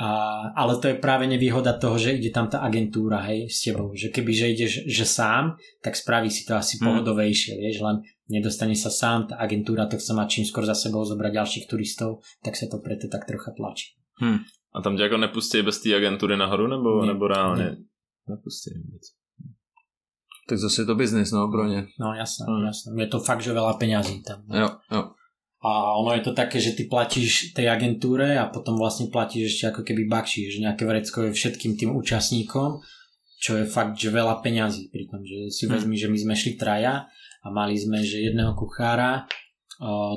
A, ale to je práve nevýhoda toho, že ide tam tá agentúra, hej, s tebou. Že keby, že ideš že sám, tak spraví si to asi mm. pohodovejšie, vieš, len nedostane sa sám, tá agentúra to chce mať čím skôr za sebou zobrať ďalších turistov, tak sa to preto tak trocha tlačí. Hmm. A tam ťa ako nepustí bez té agentury nahoru, nebo, ne, nebo reálne? Ne. Nepustí vôbec. Tak zase je to biznis, no, pro ne. No jasné, hmm. jasné. Je to fakt, že veľa peňazí tam. Jo, jo. A ono je to také, že ty platíš tej agentúre a potom vlastne platíš ešte ako keby bakší, že nejaké vrecko je všetkým tým účastníkom, čo je fakt, že veľa peňazí pri tom, že si hmm. vezmi, že my sme šli traja a mali sme, že jedného kuchára,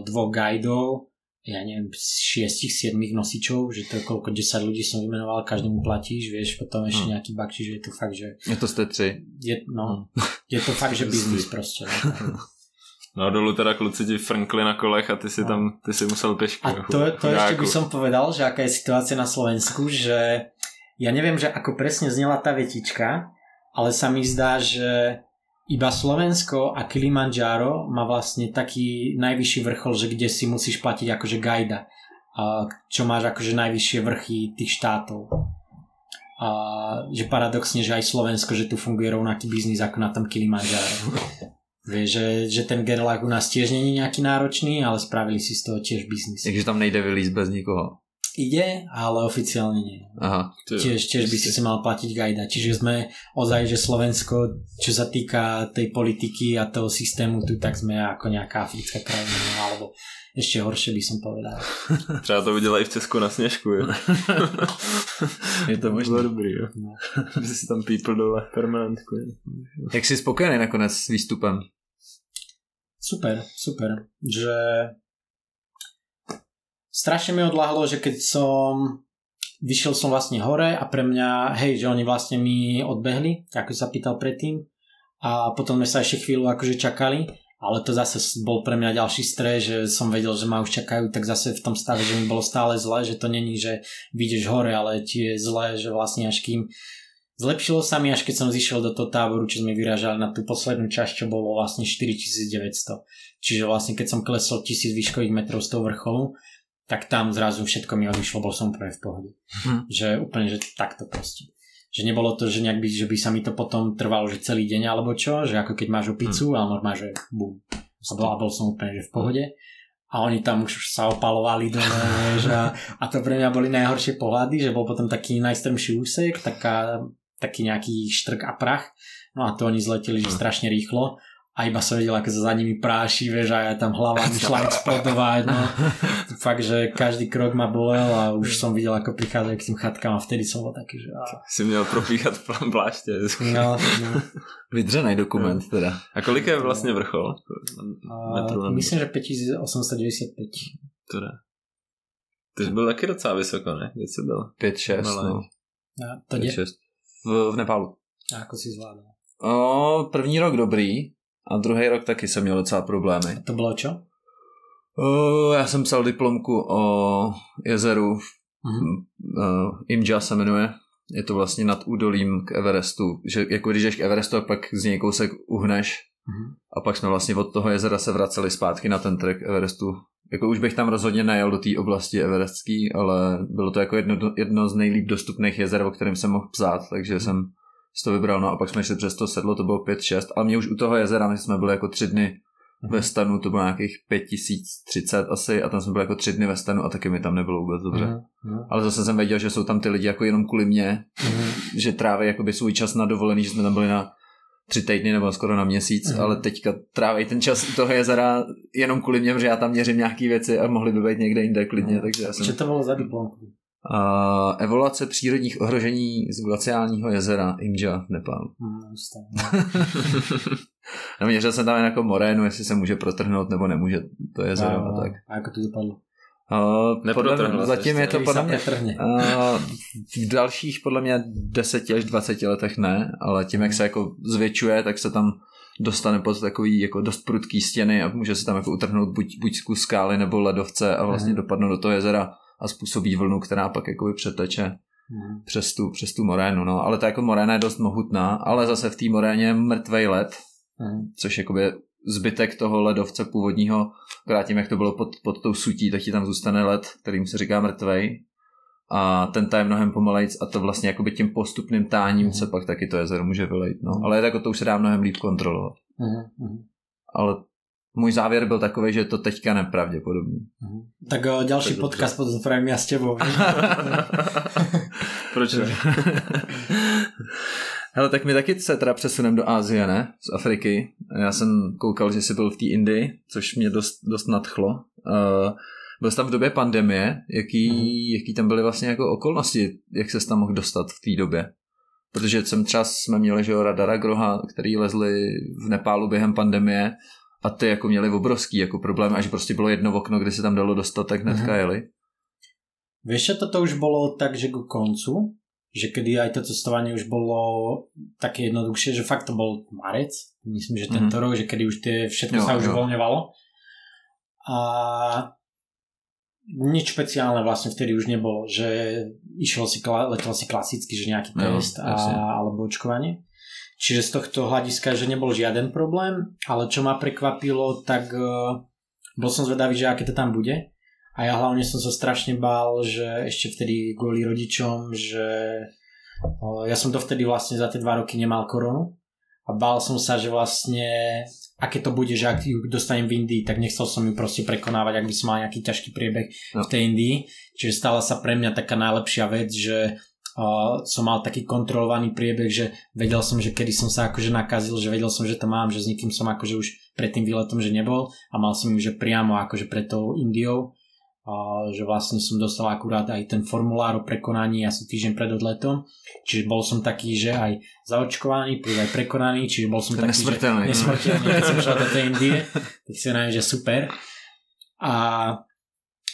dvoch guidov, ja neviem, šiestich, siedmých nosičov, že to je koľko 10 ľudí som vymenoval, každému platíš, vieš, potom ešte hm. nejaký bakči, že je to fakt, že... Je to ste tři. Je, no, hm. je to fakt, že biznis proste. No. No dolu teda kluci ti frnkli na kolech a ty si no. tam, ty si musel pešky. A to, to ešte by som povedal, že aká je situácia na Slovensku, že ja neviem, že ako presne znela tá vetička, ale sa mi zdá, že iba Slovensko a Kilimanjaro má vlastne taký najvyšší vrchol, že kde si musíš platiť akože gajda, čo máš akože najvyššie vrchy tých štátov. A že paradoxne, že aj Slovensko, že tu funguje rovnaký biznis ako na tom Kilimanjaro. Vieš, že, že ten Gerlach u nás tiež není nejaký náročný, ale spravili si z toho tiež biznis. Takže tam nejde vylísť bez nikoho. Ide, ale oficiálne nie. Aha. Tiež, tiež by si si mal platiť gajda. Čiže sme ozaj, že Slovensko, čo sa týka tej politiky a toho systému, tu tak sme ako nejaká africká krajina, no, alebo ešte horšie by som povedal. Třeba to viděla i v Česku na sněžku, jo. Je to možné. dobrý, jo. No. By si tam pípl dole permanentku. Jak jsi spokojený nakonec s výstupem? Super, super. Že strašne mi odláhlo, že keď som vyšiel som vlastne hore a pre mňa, hej, že oni vlastne mi odbehli, ako sa pýtal predtým a potom sme sa ešte chvíľu akože čakali, ale to zase bol pre mňa ďalší stres, že som vedel, že ma už čakajú, tak zase v tom stave, že mi bolo stále zle, že to není, že vidíš hore, ale ti je zle, že vlastne až kým Zlepšilo sa mi, až keď som zišiel do toho táboru, čo sme vyražali na tú poslednú časť, čo bolo vlastne 4900. Čiže vlastne keď som klesol 1000 výškových metrov z toho vrcholu, tak tam zrazu všetko mi odišlo, bol som úplne v pohode. Hm. Že úplne, že takto proste. Že nebolo to, že nejak by, že by sa mi to potom trvalo, že celý deň alebo čo, že ako keď máš opicu, hm. ale normálne, že bum. A bol, a bol som úplne, že v pohode. A oni tam už sa opalovali dole, vieš, a, a to pre mňa boli najhoršie pohľady, že bol potom taký najstrmší úsek, taká, taký nejaký štrk a prach. No a to oni zleteli, že hm. strašne rýchlo a iba som videl, ako sa za nimi práši, vieš, a ja tam hlava myšla explodovať, no. Fakt, že každý krok ma bolel a už som videl, ako prichádzajú k tým chatkám a vtedy som bol taký, že... A... Si měl propíchat v pláště. No, no. Vydřený dokument teda. A kolik je vlastně vrchol? A, myslím, že 5895. Teda. Ty jsi byl taky docela vysoko, ne? Kde jsi byl? 5-6, no. A to 5, v, v Nepálu. A ako si zvládal? O, první rok dobrý, a druhý rok taky jsem měl docela problémy. A to bylo čo? Uh, já jsem psal diplomku o jezeru, mm-hmm. uh, Imja se jmenuje, je to vlastně nad údolím k Everestu, že jako když jdeš k Everestu, tak pak z něj kousek uhneš mm-hmm. a pak jsme vlastně od toho jezera se vraceli zpátky na ten trek Everestu. Jako už bych tam rozhodně najel do té oblasti Everestský, ale bylo to jako jedno, jedno z nejlíp dostupných jezer, o kterém jsem mohl psát, takže mm-hmm. jsem to vybral, no a pak jsme šli přes to sedlo, to bylo 5-6, ale mě už u toho jezera, my jsme byli jako tři dny ve stanu, to bylo nějakých 5030 asi a tam jsme byli jako tři dny ve stanu a taky mi tam nebylo vůbec dobře. Mhm. Ale zase jsem věděl, že jsou tam ty lidi jako jenom kvůli mě, Mhm. že tráví jakoby svůj čas na dovolený, že jsme tam byli na tři týdny nebo skoro na měsíc, Mhm. ale teďka tráví ten čas u toho jezera jenom kvůli mě, že já tam měřím nějaký věci a mohli by být někde jinde klidně, Mhm. takže já jsem... Čo to bolo za diplomku? Uh, evoluce přírodních ohrožení z glaciálního jezera Imja v Nepálu. Mm. No, měřil jsem tam jen jako morénu, jestli se může protrhnout nebo nemůže to jezero No, a tak. A ako to dopadlo? Uh, podle, se zatím je to podle mě? Uh, v dalších podle mě 10 až 20 letech ne, ale tím, jak se jako zvětšuje, tak se tam dostane pod takový jako dost prudký stěny a může se tam jako utrhnout buď, buď z kus skály nebo ledovce a vlastně Mhm. dopadnout do toho jezera a způsobí vlnu, která pak jako přeteče Mhm. přes tu, přes tu morénu. No. Ale ta jako moréna je dost mohutná, ale zase v té moréně je mrtvej led, Mhm. což jakoby je zbytek toho ledovce původního, akorát tím, jak to bylo pod, pod tou sutí, tak ti tam zůstane led, kterým se říká mrtvej. A ten taje mnohem pomalejc a to vlastně jakoby tím postupným táním se pak taky to jezero může vylejt. No. Ale jako to už se dá mnohem líp kontrolovat. Mhm. Ale můj závěr byl takový, že je to teďka nepravděpodobný. Mhm. Tak o, ďalší Tak dobře. podcast potom spravím ja s tebou. Proč ne? Hele, tak my taky se teda přesuneme do Ázie, ne? Z Afriky. Já jsem koukal, že jsi byl v té Indii, což mě dost, dost nadchlo. Uh, byl jsi tam v době pandemie, jaký, Mhm. jaký tam byly vlastně jako okolnosti, jak se tam mohl dostat v té době? Protože jsem třeba jsme měli, že jo, Radara Groha, který lezli v Nepálu během pandemie a ty jako měli obrovský jako problém a že prostě bylo jedno okno, kde se tam dalo dostat, tak hnedka Mhm. jeli. Vieš, toto už bolo tak, že ku koncu, že kedy aj to cestovanie už bolo také jednoduchšie, že fakt to bol marec, myslím, že tento rok, že kedy už tie všetko Jo, sa už uvoľňovalo. A nič špeciálne vlastne vtedy už nebolo, že išiel si, letel si klasicky, že nejaký Jo, test a, jasne. alebo očkovanie. Čiže z tohto hľadiska, že nebol žiaden problém, ale čo ma prekvapilo, tak uh, bol som zvedavý, že aké to tam bude. A ja hlavne som sa strašne bál, že ešte vtedy kvôli rodičom, že uh, ja som dovtedy vlastne za tie dva roky nemal koronu a bál som sa, že vlastne aké to bude, že ak ju dostanem v Indii, tak nechcel som ju proste prekonávať, ak by som mal nejaký ťažký priebeh No. v tej Indii. Čiže stala sa pre mňa taká najlepšia vec, že uh, som mal taký kontrolovaný priebeh, že vedel som, že kedy som sa akože nakazil, že vedel som, že to mám, že s nikým som akože už pred tým výletom, že nebol a mal som ju, že priamo akože pred tou Indiou že vlastne som dostal akurát aj ten formulár o prekonaní asi týždeň pred odletom, čiže bol som taký, že aj zaočkovaný, plus aj prekonaný, čiže bol som Ten taký, že nesmrteľný. nesmrteľný, keď som šiel do tej Indie, tak si hovorím, že super. A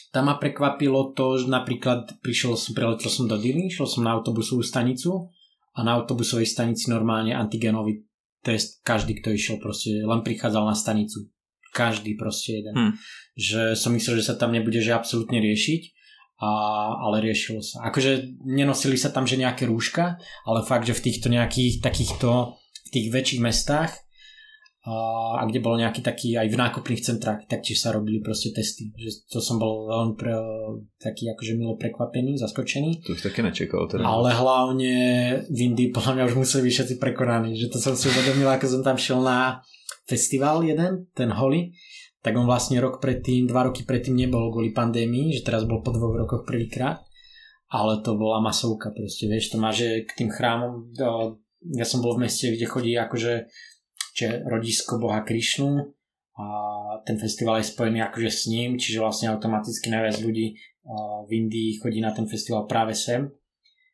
tam ma prekvapilo to, že napríklad prišiel som, preletel som do Dily, šiel som na autobusovú stanicu a na autobusovej stanici normálne antigenový test, každý, kto išiel proste, len prichádzal na stanicu. Každý proste jeden. Hm. Že som myslel, že sa tam nebude že absolútne riešiť, a, ale riešilo sa. Akože nenosili sa tam že nejaké rúška, ale fakt, že v týchto nejakých takýchto, v tých väčších mestách a, kde bol nejaký taký aj v nákupných centrách, taktiež sa robili proste testy. Že to som bol veľmi pre, taký akože milo prekvapený, zaskočený. To už taky nečekal teda. Ale hlavne v Indii podľa mňa už museli byť všetci prekonaní, že to som si uvedomil, ako som tam šiel na festival jeden, ten Holy, tak on vlastne rok predtým, dva roky predtým nebol kvôli pandémii, že teraz bol po dvoch rokoch prvýkrát, ale to bola masovka proste, vieš, to má, že k tým chrámom, ja som bol v meste, kde chodí akože čiže rodisko Boha Krišnu a ten festival je spojený akože s ním, čiže vlastne automaticky najviac ľudí v Indii chodí na ten festival práve sem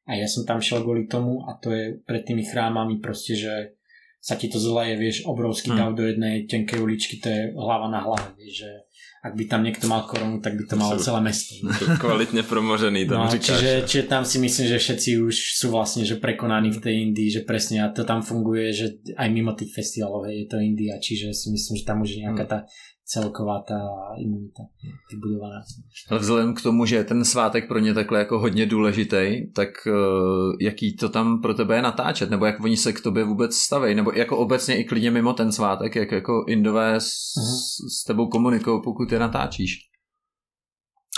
a ja som tam šiel kvôli tomu a to je pred tými chrámami proste, že sa ti to zleje, vieš, obrovský Hmm. dav do jednej tenkej uličky, to je hlava na hlave, vieš, že ak by tam niekto mal koronu, tak by to malo celé mesto. Kvalitně promožený, tam No, říkáš. čiže, čiže tam si myslím, že všetci už sú vlastne že prekonaní v tej Indii, že presne a to tam funguje, že aj mimo tých festivalov je to India, čiže si myslím, že tam už je nejaká tá celková tá imunita vybudovaná. Ale vzhledem k tomu, že je ten svátek pro ně takhle jako hodně důležitý, tak uh, jaký to tam pro tebe je natáčet, nebo jak oni se k tobě vůbec staví, nebo jako obecně i klidně mimo ten svátek, jak jako Indové s, Mhm. s tebou komunikují, pokud je natáčíš.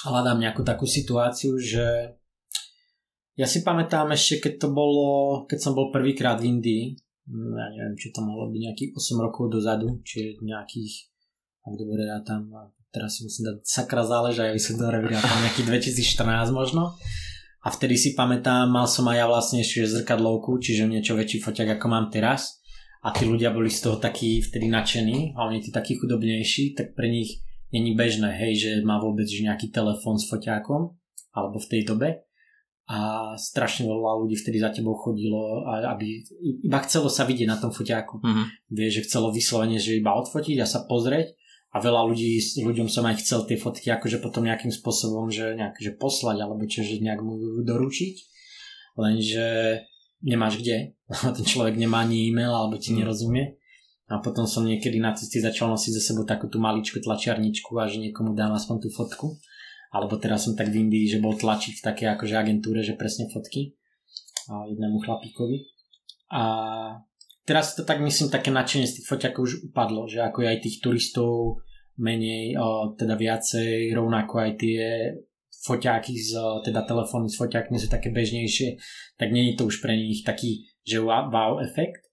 hľadám nejakú takú situáciu, že ja si pamätám ešte, keď to bolo, keď som bol prvýkrát v Indii, mm, ja neviem, či to mohlo byť nejakých 8 rokov dozadu, či nejakých ak dobre tam, teraz si musím dať sakra záleža, ja by som dobre tam nejaký 2014 možno. A vtedy si pamätám, mal som aj ja vlastne ešte zrkadlovku, čiže niečo väčší foťak ako mám teraz. A tí ľudia boli z toho takí vtedy nadšení, a oni tí takí chudobnejší, tak pre nich není bežné, hej, že má vôbec že nejaký telefón s foťákom, alebo v tej dobe a strašne veľa ľudí vtedy za tebou chodilo, aby iba chcelo sa vidieť na tom foťáku. Mm-hmm. Vieš, že chcelo vyslovene, že iba odfotiť a sa pozrieť a veľa ľudí, ľuďom som aj chcel tie fotky akože potom nejakým spôsobom, že nejak, že poslať alebo čo, že nejak mu doručiť. Lenže nemáš kde, ten človek nemá ani e-mail alebo ti mm. nerozumie. A potom som niekedy na cesty začal nosiť za sebou takú tú maličku tlačiarničku a že niekomu dám aspoň tú fotku alebo teraz som tak v Indii, že bol tlačiť v také akože agentúre, že presne fotky a jednému chlapíkovi. A teraz to tak myslím také nadšenie z tých foťakov už upadlo, že ako aj tých turistov menej, teda viacej, rovnako aj tie foťáky z, teda telefóny s foťákmi sú také bežnejšie, tak není to už pre nich taký, že wow efekt,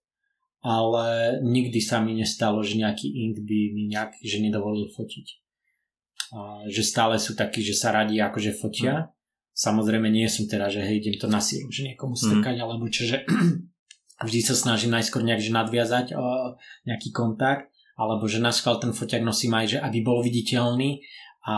ale nikdy sa mi nestalo, že nejaký ink by mi nejak, že nedovolil fotiť že stále sú takí, že sa radí akože fotia. Mm. Samozrejme nie som teda, že hej, idem to na silu, že niekomu strkať, mm. alebo čo, že vždy sa snažím najskôr nejak že nadviazať o, nejaký kontakt, alebo že naskal ten foťak nosím aj, že aby bol viditeľný a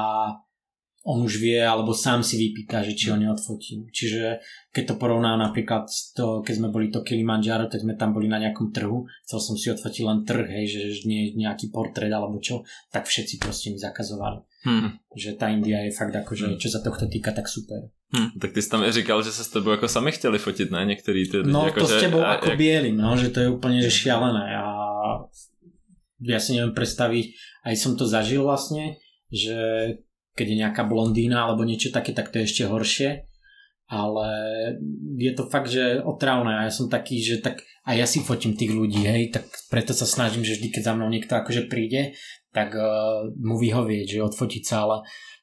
on už vie, alebo sám si vypýta, že či ho neodfotím. Čiže keď to porovná napríklad to, keď sme boli to Kilimanjaro, tak sme tam boli na nejakom trhu, chcel som si odfotiť len trh, hej, že, nie nejaký portrét alebo čo, tak všetci proste mi zakazovali. Hmm. Že tá India je fakt ako, že hmm. čo sa tohto týka, tak super. Hmm. Tak ty si tam říkal, že sa s tebou ako sami chtěli fotiť, ne? Niektorí ty No ako, to že, s tebou a, ako jak... bielým, no, že to je úplne že šialené a ja si neviem predstaviť, aj som to zažil vlastne, že keď je nejaká blondína alebo niečo také, tak to je ešte horšie. Ale je to fakt, že otravné a ja som taký, že tak a ja si fotím tých ľudí, hej, tak preto sa snažím, že vždy, keď za mnou niekto akože príde, tak uh, mu vyhovieť, že odfotiť sa, ale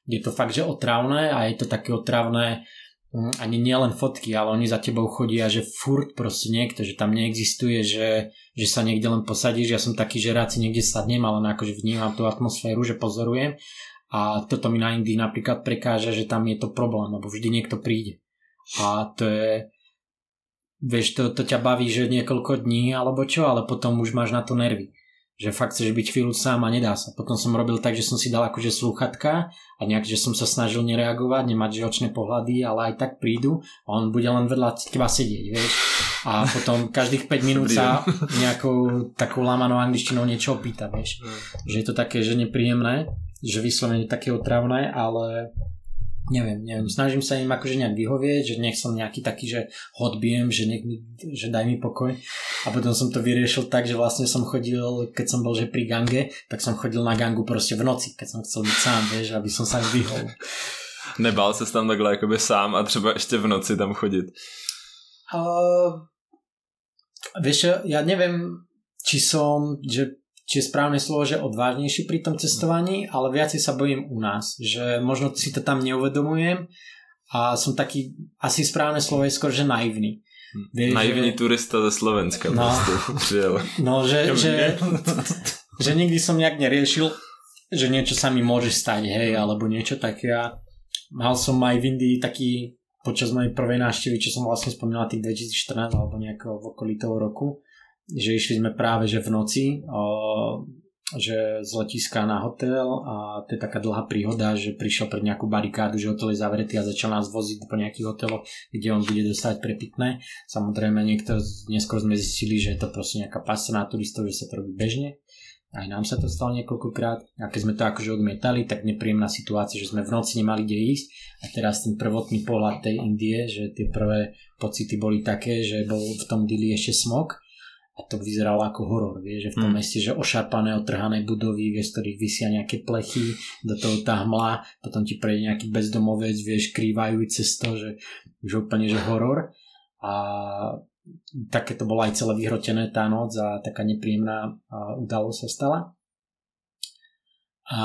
je to fakt, že otravné a je to také otravné um, ani nielen fotky, ale oni za tebou chodia, že furt proste niekto, že tam neexistuje, že, že sa niekde len posadíš, ja som taký, že rád si niekde sadnem, ale akože vnímam tú atmosféru, že pozorujem a toto mi na Indii napríklad prekáža, že tam je to problém, lebo vždy niekto príde. A to je, vieš, to, to ťa baví, že niekoľko dní alebo čo, ale potom už máš na to nervy. Že fakt chceš byť chvíľu sám a nedá sa. Potom som robil tak, že som si dal akože slúchatka a nejak, že som sa snažil nereagovať, nemať že očné pohľady, ale aj tak prídu a on bude len vedľa teba sedieť, vieš. A potom každých 5 minút sa nejakou takou lamanou angličtinou niečo opýta, vieš. Že je to také, že nepríjemné že vyslovene také otravné, ale neviem, neviem, snažím sa im akože nejak vyhovieť, že nech som nejaký taký, že hodbiem, že, nech mi, že daj mi pokoj a potom som to vyriešil tak, že vlastne som chodil, keď som bol že pri gange, tak som chodil na gangu proste v noci, keď som chcel byť sám, vieš, aby som sa vyhol. Nebál sa tam takhle akoby sám a třeba ešte v noci tam chodiť? Uh, vieš, ja neviem, či som, že či je správne slovo, že odvážnejší pri tom cestovaní, ale viacej sa bojím u nás, že možno si to tam neuvedomujem a som taký, asi správne slovo je skôr, že naivný. Hm. Vieš, naivný že... turista ze Slovenska no, No, že, že, že nikdy som nejak neriešil, že niečo sa mi môže stať, hej, alebo niečo také. Ja mal som aj v Indii taký počas mojej prvej návštevy, čo som vlastne spomínal tých 2014 alebo nejakého v okolí toho roku, že išli sme práve že v noci, že z letiska na hotel a to je taká dlhá príhoda, že prišiel pred nejakú barikádu, že hotel je zavretý a začal nás voziť po nejakých hoteloch, kde on bude dostať prepitné. Samozrejme, niekto, neskôr sme zistili, že je to proste nejaká pasa na turistov, že sa to robí bežne. Aj nám sa to stalo niekoľkokrát a keď sme to akože odmietali, tak nepríjemná situácia, že sme v noci nemali kde ísť a teraz ten prvotný pohľad tej Indie, že tie prvé pocity boli také, že bol v tom dili ešte smog a to vyzeralo ako horor, vieš, že v tom mm. meste, že ošarpané, otrhané budovy, vieš, z ktorých vysia nejaké plechy, do toho tá hmla, potom ti prejde nejaký bezdomovec, vieš, krývajú cez to, že už úplne, že horor a také to bolo aj celé vyhrotené tá noc a taká nepríjemná udalosť sa stala. A,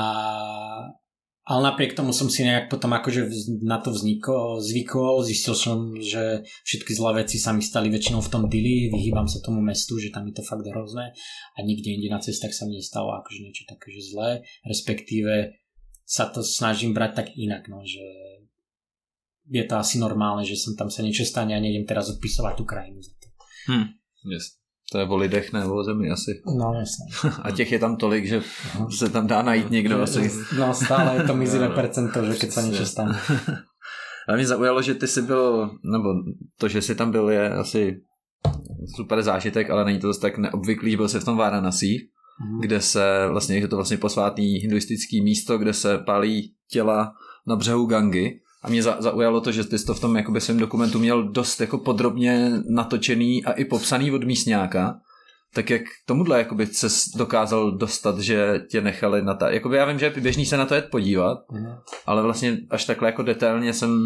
ale napriek tomu som si nejak potom akože na to vznikol, zvykol, zistil som, že všetky zlé veci sa mi stali väčšinou v tom dili, vyhýbam sa tomu mestu, že tam je to fakt hrozné a nikde inde na cestách sa mi nestalo akože niečo také, že zlé, respektíve sa to snažím brať tak inak, no, že je to asi normálne, že som tam sa niečo stane a nejdem teraz odpisovať tú krajinu za to. Hm. Yes. To je o lidech, ne o zemi asi. No jasné. A těch je tam tolik, že se tam dá najít někdo asi. No stále je to mizivé No, no. percento, že keď sa niečo stane. Ale mě zaujalo, že ty jsi byl, nebo to, že jsi tam byl, je asi super zážitek, ale není to zase tak neobvyklý, byl jsi v tom Varanasi, Mhm. kde se vlastně, je to vlastně posvátný hinduistický místo, kde se pálí těla na břehu Gangy. A mě za, zaujalo to, že ty jsi to v tom jakoby svém dokumentu měl dost jako podrobně natočený a i popsaný od místňáka. Tak jak tomuhle jakoby se dokázal dostat, že tě nechali na ta... Jakoby já vím, že je běžný se na to jet podívat, Mhm. ale vlastně až takhle jako detailně jsem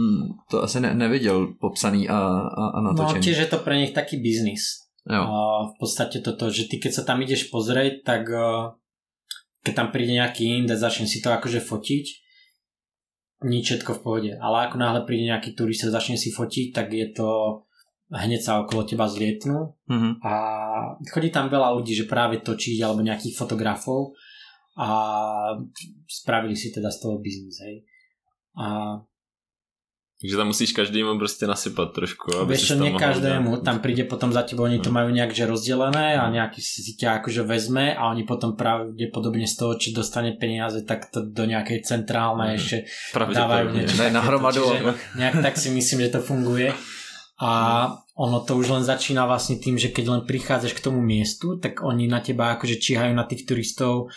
to asi ne, neviděl popsaný a, a, a No natočený. tiež je to pre nich taký biznis. jo. A v podstate toto, že ty keď sa tam ideš pozrieť, tak uh, keď tam príde nejaký ind a začne si to akože fotiť, nič všetko v pohode. Ale ako náhle príde nejaký turista začne si fotiť, tak je to hneď sa okolo teba zlietnú Mhm. a chodí tam veľa ľudí, že práve točiť alebo nejakých fotografov a spravili si teda z toho biznis, hej. A Takže tam musíš každému prostě nasypat trošku, aby Vieš čo, nie každému, udělat. tam príde potom za tebou, oni to No. majú nejak že rozdelené a nejaký si ťa akože vezme a oni potom pravdepodobne z toho, či dostane peniaze, tak to do nejakej centrálnej Mhm. ešte dávajú niečo Ne, nahromadu. čiže nejak tak si myslím, že to funguje. A ono to už len začína vlastne tým, že keď len prichádzaš k tomu miestu, tak oni na teba akože číhajú na tých turistov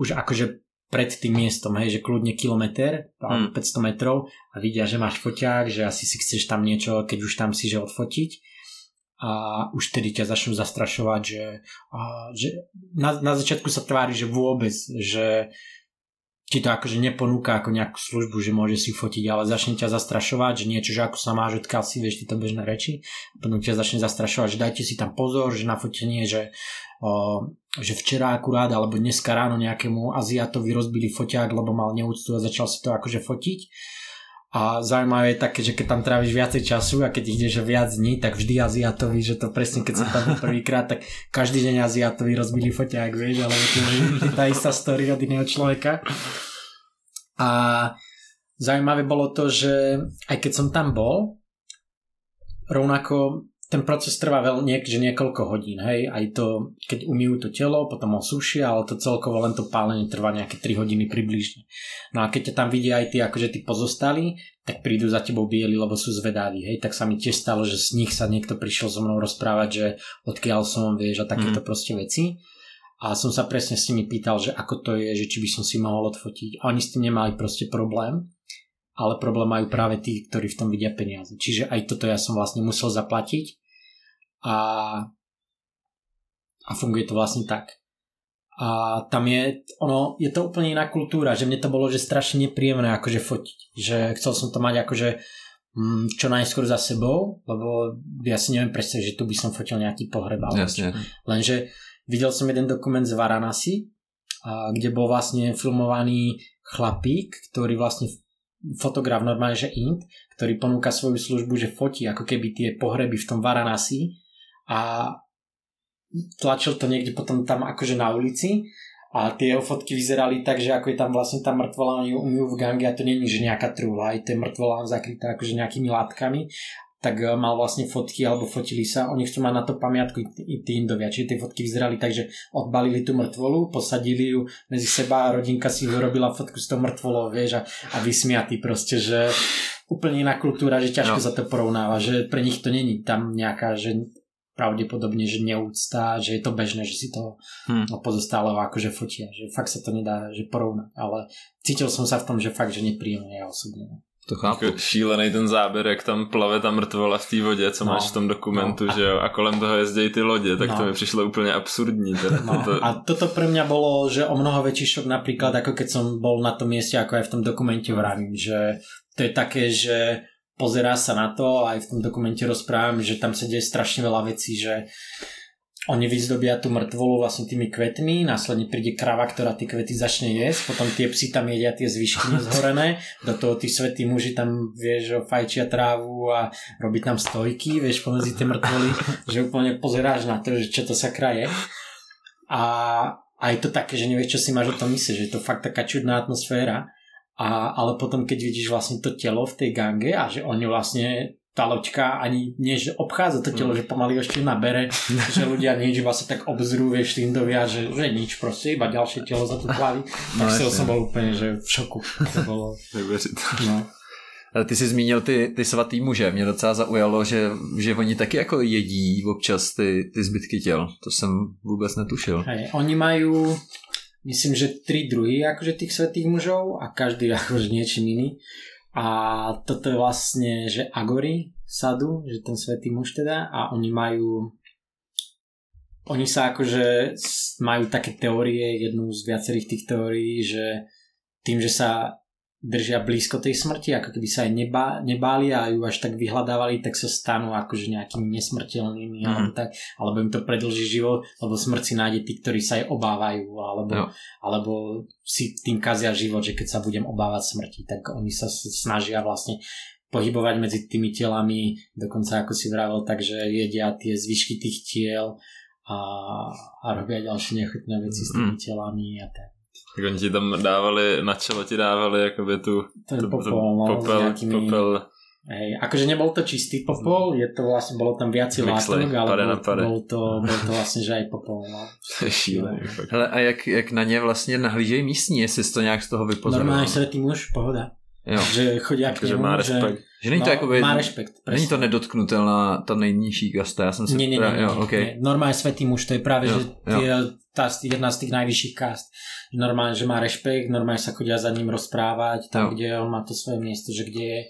už akože pred tým miestom, hej, že kľudne kilometr, Hmm. 500 metrov a vidia, že máš foťák, že asi si chceš tam niečo, keď už tam si, že odfotiť a už tedy ťa začnú zastrašovať, že, a, že na, na začiatku sa tvári, že vôbec, že ti to akože neponúka ako nejakú službu, že môže si fotiť, ale začne ťa zastrašovať, že niečo, že ako sa máš, odkiaľ si, vieš, tieto bežné reči. Potom ťa začne zastrašovať, že dajte si tam pozor, že na fotenie, že, o, že včera akurát, alebo dneska ráno nejakému Aziatovi rozbili foťák, lebo mal neúctu a začal si to akože fotiť. A zaujímavé je také, že keď tam tráviš viacej času a keď ideš viac dní, tak vždy Aziatovi, že to presne keď som tam prvýkrát, tak každý deň Aziatovi rozbili foťák, vieš, ale to je tá istá story od iného človeka. A zaujímavé bolo to, že aj keď som tam bol, rovnako ten proces trvá veľ, niek- že niekoľko hodín, hej, aj to, keď umývajú to telo, potom ho sušia, ale to celkovo len to pálenie trvá nejaké 3 hodiny približne. No a keď ťa tam vidia aj tí, akože tí pozostali, tak prídu za tebou bieli, lebo sú zvedaví, hej, tak sa mi tiež stalo, že z nich sa niekto prišiel so mnou rozprávať, že odkiaľ som, vieš, a takéto mm. proste veci. A som sa presne s nimi pýtal, že ako to je, že či by som si mohol odfotiť. A oni s tým nemali proste problém, ale problém majú práve tí, ktorí v tom vidia peniaze. Čiže aj toto ja som vlastne musel zaplatiť a, a funguje to vlastne tak. A tam je, ono, je to úplne iná kultúra, že mne to bolo, že strašne nepríjemné akože fotiť. Že chcel som to mať akože mm, čo najskôr za sebou, lebo ja si neviem predstaviť, že tu by som fotil nejaký pohreb. Jasně. Lenže videl som jeden dokument z Varanasi, kde bol vlastne filmovaný chlapík, ktorý vlastne fotograf normálne, že int, ktorý ponúka svoju službu, že fotí ako keby tie pohreby v tom Varanasi a tlačil to niekde potom tam akože na ulici a tie jeho fotky vyzerali tak, že ako je tam vlastne tá mŕtvola, oni ju v gange a to není, že nejaká trúla, aj to je mŕtvola zakrytá akože nejakými látkami tak eh, mal vlastne fotky alebo fotili sa, oni chcú mať na to pamiatku i tí- indovia, čiže tie fotky vyzerali tak, že odbalili tú mŕtvolu, posadili ju medzi seba a rodinka si urobila fotku s tou mŕtvolou, vieš, a, a vysmiatý proste, že úplne iná kultúra, že ťažko No. sa to porovnáva, že pre nich to není tam nejaká, že pravdepodobne, že neúcta, že je to bežné, že si to Hm. no, pozostále akože fotia, že fakt sa to nedá že porovnať, ale cítil som sa v tom, že fakt, že nepríjemne ja osobne. No. To chápu. Jako šílený ten záběr, jak tam plave ta mrtvola v té vodě, co No. máš v tom dokumentu, No. Že jo, a kolem toho jezdějí ty lodě, tak No. to mi přišlo úplně absurdní. Teda, No, to, a toto pre mňa bolo, že o mnoho väčší šok napríklad, ako keď som bol na tom mieste, ako aj v tom dokumente vravím, že to je také, že pozerá sa na to a aj v tom dokumente rozprávam, že tam sa deje strašne veľa vecí, že oni vyzdobia tú mŕtvolu vlastne tými kvetmi, následne príde krava, ktorá tie kvety začne jesť, potom tie psy tam jedia tie zvyšky nezhorené, do toho tí svetí muži tam, vieš, fajčia trávu a robí tam stojky, vieš, pomedzi tie mŕtvoly, že úplne pozeráš na to, že čo to sa kraje. A, a je to také, že nevieš, čo si máš o tom myslieť, že je to fakt taká čudná atmosféra. A, ale potom, keď vidíš vlastne to telo v tej gange a že oni vlastne tá loďka ani nie, že obchádza to telo, mm. že pomaly ešte nabere, že ľudia nič, iba sa tak obzrú, vieš, Tindovia, že, že nič proste, iba ďalšie telo za to plaví. No, tak som bol úplne, že v šoku. To bolo... no. Ty jsi zmínil ty, ty svatý muže. Mě docela zaujalo, že, že oni taky jako jedí občas ty, ty zbytky těl. To jsem vůbec netušil. Hej, oni majú, myslím, že tri druhy akože tých svetých mužov a každý akože niečím iný. A toto je vlastne, že Agory sadu, že ten svetý muž teda a oni majú oni sa akože majú také teórie, jednu z viacerých tých teórií, že tým, že sa držia blízko tej smrti, ako keby sa aj nebá, nebáli a ju až tak vyhľadávali, tak sa stanú akože nejakými nesmrteľnými mm. alebo tak, alebo im to predlží život, lebo smrť si nájde tí, ktorí sa aj obávajú, alebo, no. alebo si tým kazia život, že keď sa budem obávať smrti, tak oni sa snažia vlastne pohybovať medzi tými telami, dokonca ako si vravel, takže jedia tie zvyšky tých tiel a, a robia ďalšie nechutné veci s tými mm. telami a tak. Tak oni ti tam dávali, na čelo ti dávali jakoby tu, Ten tu, popol, no, popel, nejakými, popel. Hej, akože nebol to čistý popol, je to vlastne, bolo tam viac látok, ale bol, bol, to, bol to vlastne, že aj popol. No. Šílený. Hele, a jak, jak na ně vlastně nahlížejí místní, jestli jsi to nějak z toho vypozoroval? Normálně svetý muž, pohoda. Jo. Že chodí k němu, má respekt. Že, že není to no, jakoby, má respekt, presne. Není to nedotknutelná ta nejnižší kasta, já jsem se... Nie, nie, nie, nie, jo, okay. nie. Normálne svetý muž, to je práve, jo, že tie, tá, jedna z tých najvyšších kast. Normálne, že má rešpekt, normálne sa chodia za ním rozprávať, tam, jo. kde on má to svoje miesto, že kde je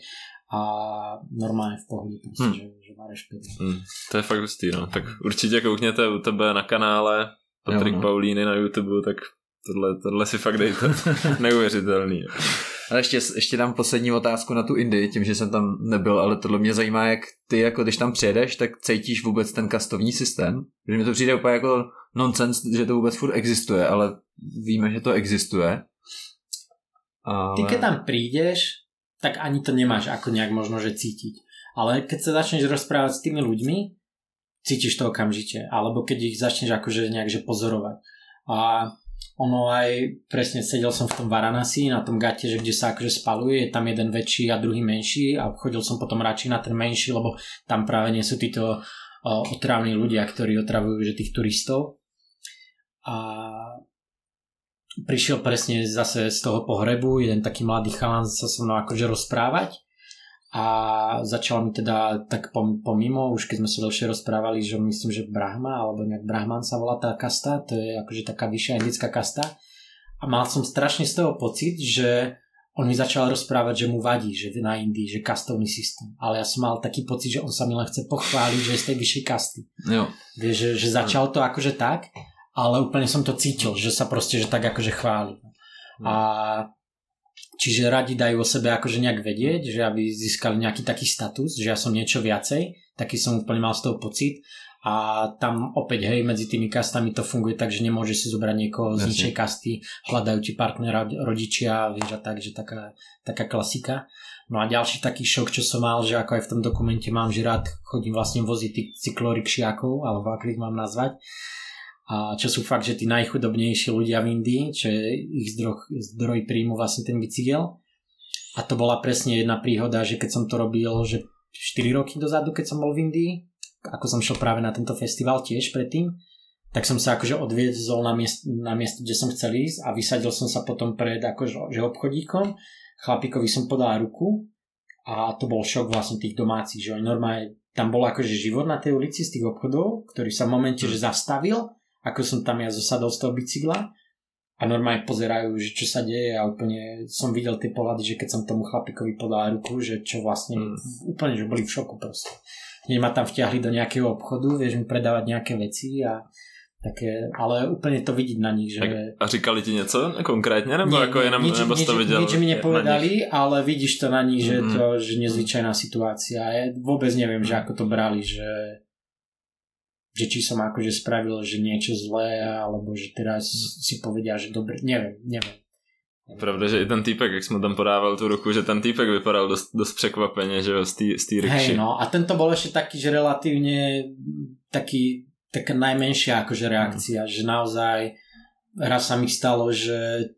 a normálne v pohode, prostě, hmm. že, že má rešpekt. Hmm, to je fakt hustý, no. Tak určitě koukněte u tebe na kanále Patrik no. Paulíny na YouTube, tak tohle, tohle si fakt dejte. Neuvěřitelný. Ale ještě, ještě dám poslední otázku na tu Indii, tím, že jsem tam nebyl, ale tohle mě zajímá, jak ty, jako když tam přijedeš, tak cítíš vůbec ten kastovní systém. Že mi to přijde úplně jako nonsens, že to vůbec furt existuje, ale víme, že to existuje. Ale... Ty keď tam prídeš, tak ani to nemáš ako nejak možno, že cítiť. Ale keď sa začneš rozprávať s tými ľuďmi, cítiš to okamžite. Alebo keď ich začneš akože nejak že pozorovať. A ono aj presne sedel som v tom Varanasi na tom gate, že kde sa akože spaluje, je tam jeden väčší a druhý menší a chodil som potom radšej na ten menší, lebo tam práve nie sú títo otravní ľudia, ktorí otravujú že tých turistov. A prišiel presne zase z toho pohrebu, jeden taký mladý chalan sa so mnou akože rozprávať a začal mi teda tak pomimo, už keď sme sa dlhšie rozprávali, že myslím, že Brahma, alebo nejak Brahman sa volá tá kasta, to je akože taká vyššia indická kasta. A mal som strašne z toho pocit, že on mi začal rozprávať, že mu vadí, že na Indii, že kastovný systém. Ale ja som mal taký pocit, že on sa mi len chce pochváliť, že je z tej vyššej kasty. Jo. Vieš, že, že začal to akože tak, ale úplne som to cítil, že sa proste, že tak akože chváli. A Čiže radi dajú o sebe akože nejak vedieť, že aby získali nejaký taký status, že ja som niečo viacej, taký som úplne mal z toho pocit. A tam opäť, hej, medzi tými kastami to funguje tak, že nemôžeš si zobrať niekoho z ničej kasty, hľadajú ti partnera, rodičia, vieš a tak, že taká, taká klasika. No a ďalší taký šok, čo som mal, že ako aj v tom dokumente mám, že rád chodím vlastne voziť tých cyklorikšiakov, alebo ako ich mám nazvať, a čo sú fakt, že tí najchudobnejší ľudia v Indii, čo je ich zdroj, zdroj príjmu vlastne ten bicykel. A to bola presne jedna príhoda, že keď som to robil, že 4 roky dozadu, keď som bol v Indii, ako som šiel práve na tento festival tiež predtým, tak som sa akože odviezol na miesto, na miesto, kde som chcel ísť a vysadil som sa potom pred akože že obchodíkom. Chlapíkovi som podal ruku a to bol šok vlastne tých domácich, že normálne tam bol akože život na tej ulici z tých obchodov, ktorý sa v momente, že zastavil ako som tam ja zosadol z toho bicykla a normálne pozerajú, že čo sa deje a úplne som videl tie pohľady, že keď som tomu chlapikovi podal ruku, že čo vlastne mm. úplne, že boli v šoku proste. Hneď ma tam vťahli do nejakého obchodu, vieš mi predávať nejaké veci a také, ale úplne to vidieť na nich, že... A říkali ti něco konkrétně, nebo nie, jako jenom, nič, nebo nič, to videl? Nič mi nepovedali, ale vidíš to na nich, že mm-hmm. to že nezvyčajná situácia. Ja vôbec neviem, že ako to brali, že že či som akože spravil, že niečo zlé, alebo že teraz si povedia, že dobre, neviem, neviem. Pravda, že i ten týpek, jak jsme tam podával tu ruku, že ten týpek vypadal dost, dost překvapeně, že jo, z té z rikši. Hej, no a tento bol ešte taký, že relatívne taký, taká najmenšia akože reakcia, mm. že naozaj raz sa mi stalo, že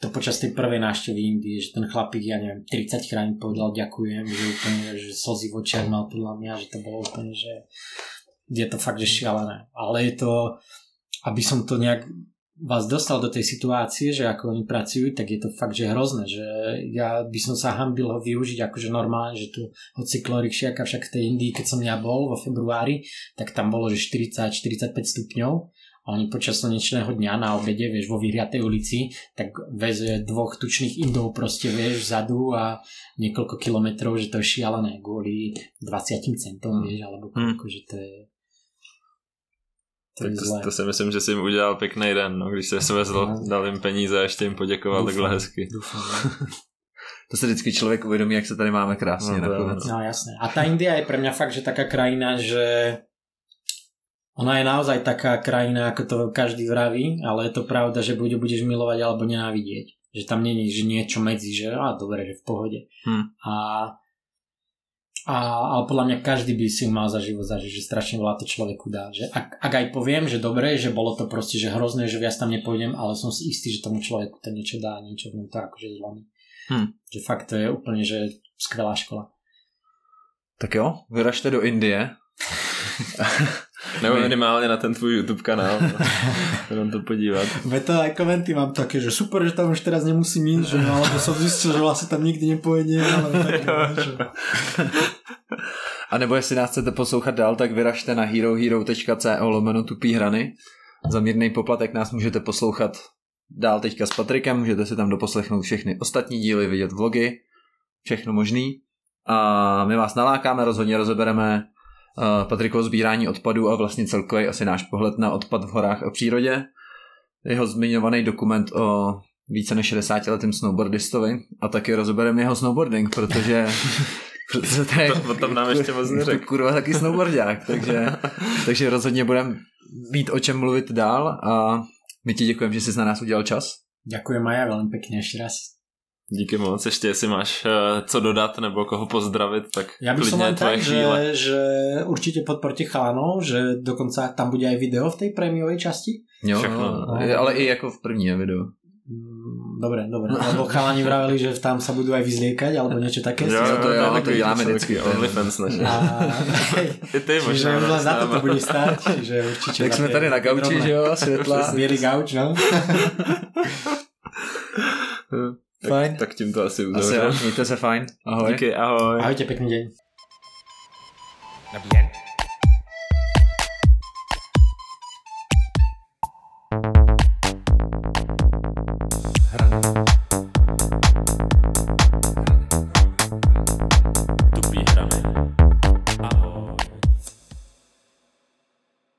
to počas tej prvej návštevy Indie, že ten chlapík, ja neviem, 30 krát povedal ďakujem, že úplne, že slzy v očiach mal podľa mňa, že to bolo úplne, že je to fakt, že šialené. Ale je to, aby som to nejak vás dostal do tej situácie, že ako oni pracujú, tak je to fakt, že hrozné, že ja by som sa hambil ho využiť akože normálne, že tu hoci klorikšiaka však v tej Indii, keď som ja bol vo februári, tak tam bolo, že 40-45 stupňov a oni počas slnečného dňa na obede, vieš, vo vyhriatej ulici, tak veze dvoch tučných Indov proste, vieš, vzadu a niekoľko kilometrov, že to je šialené kvôli 20 centom, vieš, alebo koľko, hmm. že to je tak to, to si myslím, že si jim udělal pěkný den, no, když se svezl, dal jim peníze a ještě jim poděkoval Dúfam. takhle hezky. Dúfam. to se vždycky člověk uvědomí, jak se tady máme krásně. No, no. no jasné. A tá India je pre mňa fakt, že taká krajina, že ona je naozaj taká krajina, ako to každý vraví, ale je to pravda, že buď budeš milovať alebo nenávidieť. Že tam je že niečo medzi, že a dobre, že v pohode. Hm. A a, ale podľa mňa každý by si mal za život zažiť, že strašne veľa to človeku dá. Že ak, ak aj poviem, že dobre, že bolo to proste, že hrozné, že viac tam nepôjdem, ale som si istý, že tomu človeku to niečo dá, niečo v ňom to akože zlomí. Hm. Že fakt to je úplne, že skvelá škola. Tak jo, vyražte do Indie. Nebo minimálně na ten tvůj YouTube kanál. Jenom to podívat. Ve to aj komenty mám také, že super, že tam už teraz nemusím ísť, že alebo som zistil, že vlastne tam nikdy nepojedem, ale tak A nebo jestli nás chcete poslouchat dál, tak vyražte na herohero.co lomeno tupý hrany. Za mírný poplatek nás můžete poslouchat dál teďka s Patrikem, můžete si tam doposlechnout všechny ostatní díly, vidět vlogy, všechno možný. A my vás nalákáme, rozhodně rozebereme uh, Patrikovo sbírání odpadů a vlastně celkový asi náš pohled na odpad v horách a přírodě. Jeho zmiňovaný dokument o více než 60 letým snowboardistovi a taky rozebereme jeho snowboarding, protože protože to je to, tam nám ještě moc neřekl. kurva taky snowboardák, takže, takže rozhodně budeme mít o čem mluvit dál a my ti děkujeme, že jsi na nás udělal čas. Ďakujem Maja veľmi pekne ešte raz. Díky moc, ještě jestli máš uh, co dodat nebo koho pozdravit, tak Ja by som len tak, že, že určite podporte chalanov, že dokonca tam bude aj video v tej prémiovej časti. Jo, Všechno. No, ale i jako v první video. Dobre, dobre. Lebo chalani vraveli, že tam sa budú aj vyzliekať, alebo niečo také. Jo, to, jo, to, to děláme vždycky. OnlyFans naše. A, hej, ty čiže už len za to to bude stáť. Čiže určite tak sme tady na gauči, že jo, svetla. Bielý gauč, no. tak, fajn. Tak tím to asi uzavřeme. Asi, mějte se fajn. Ahoj. Díky, ahoj. Ahojte, pekný deň.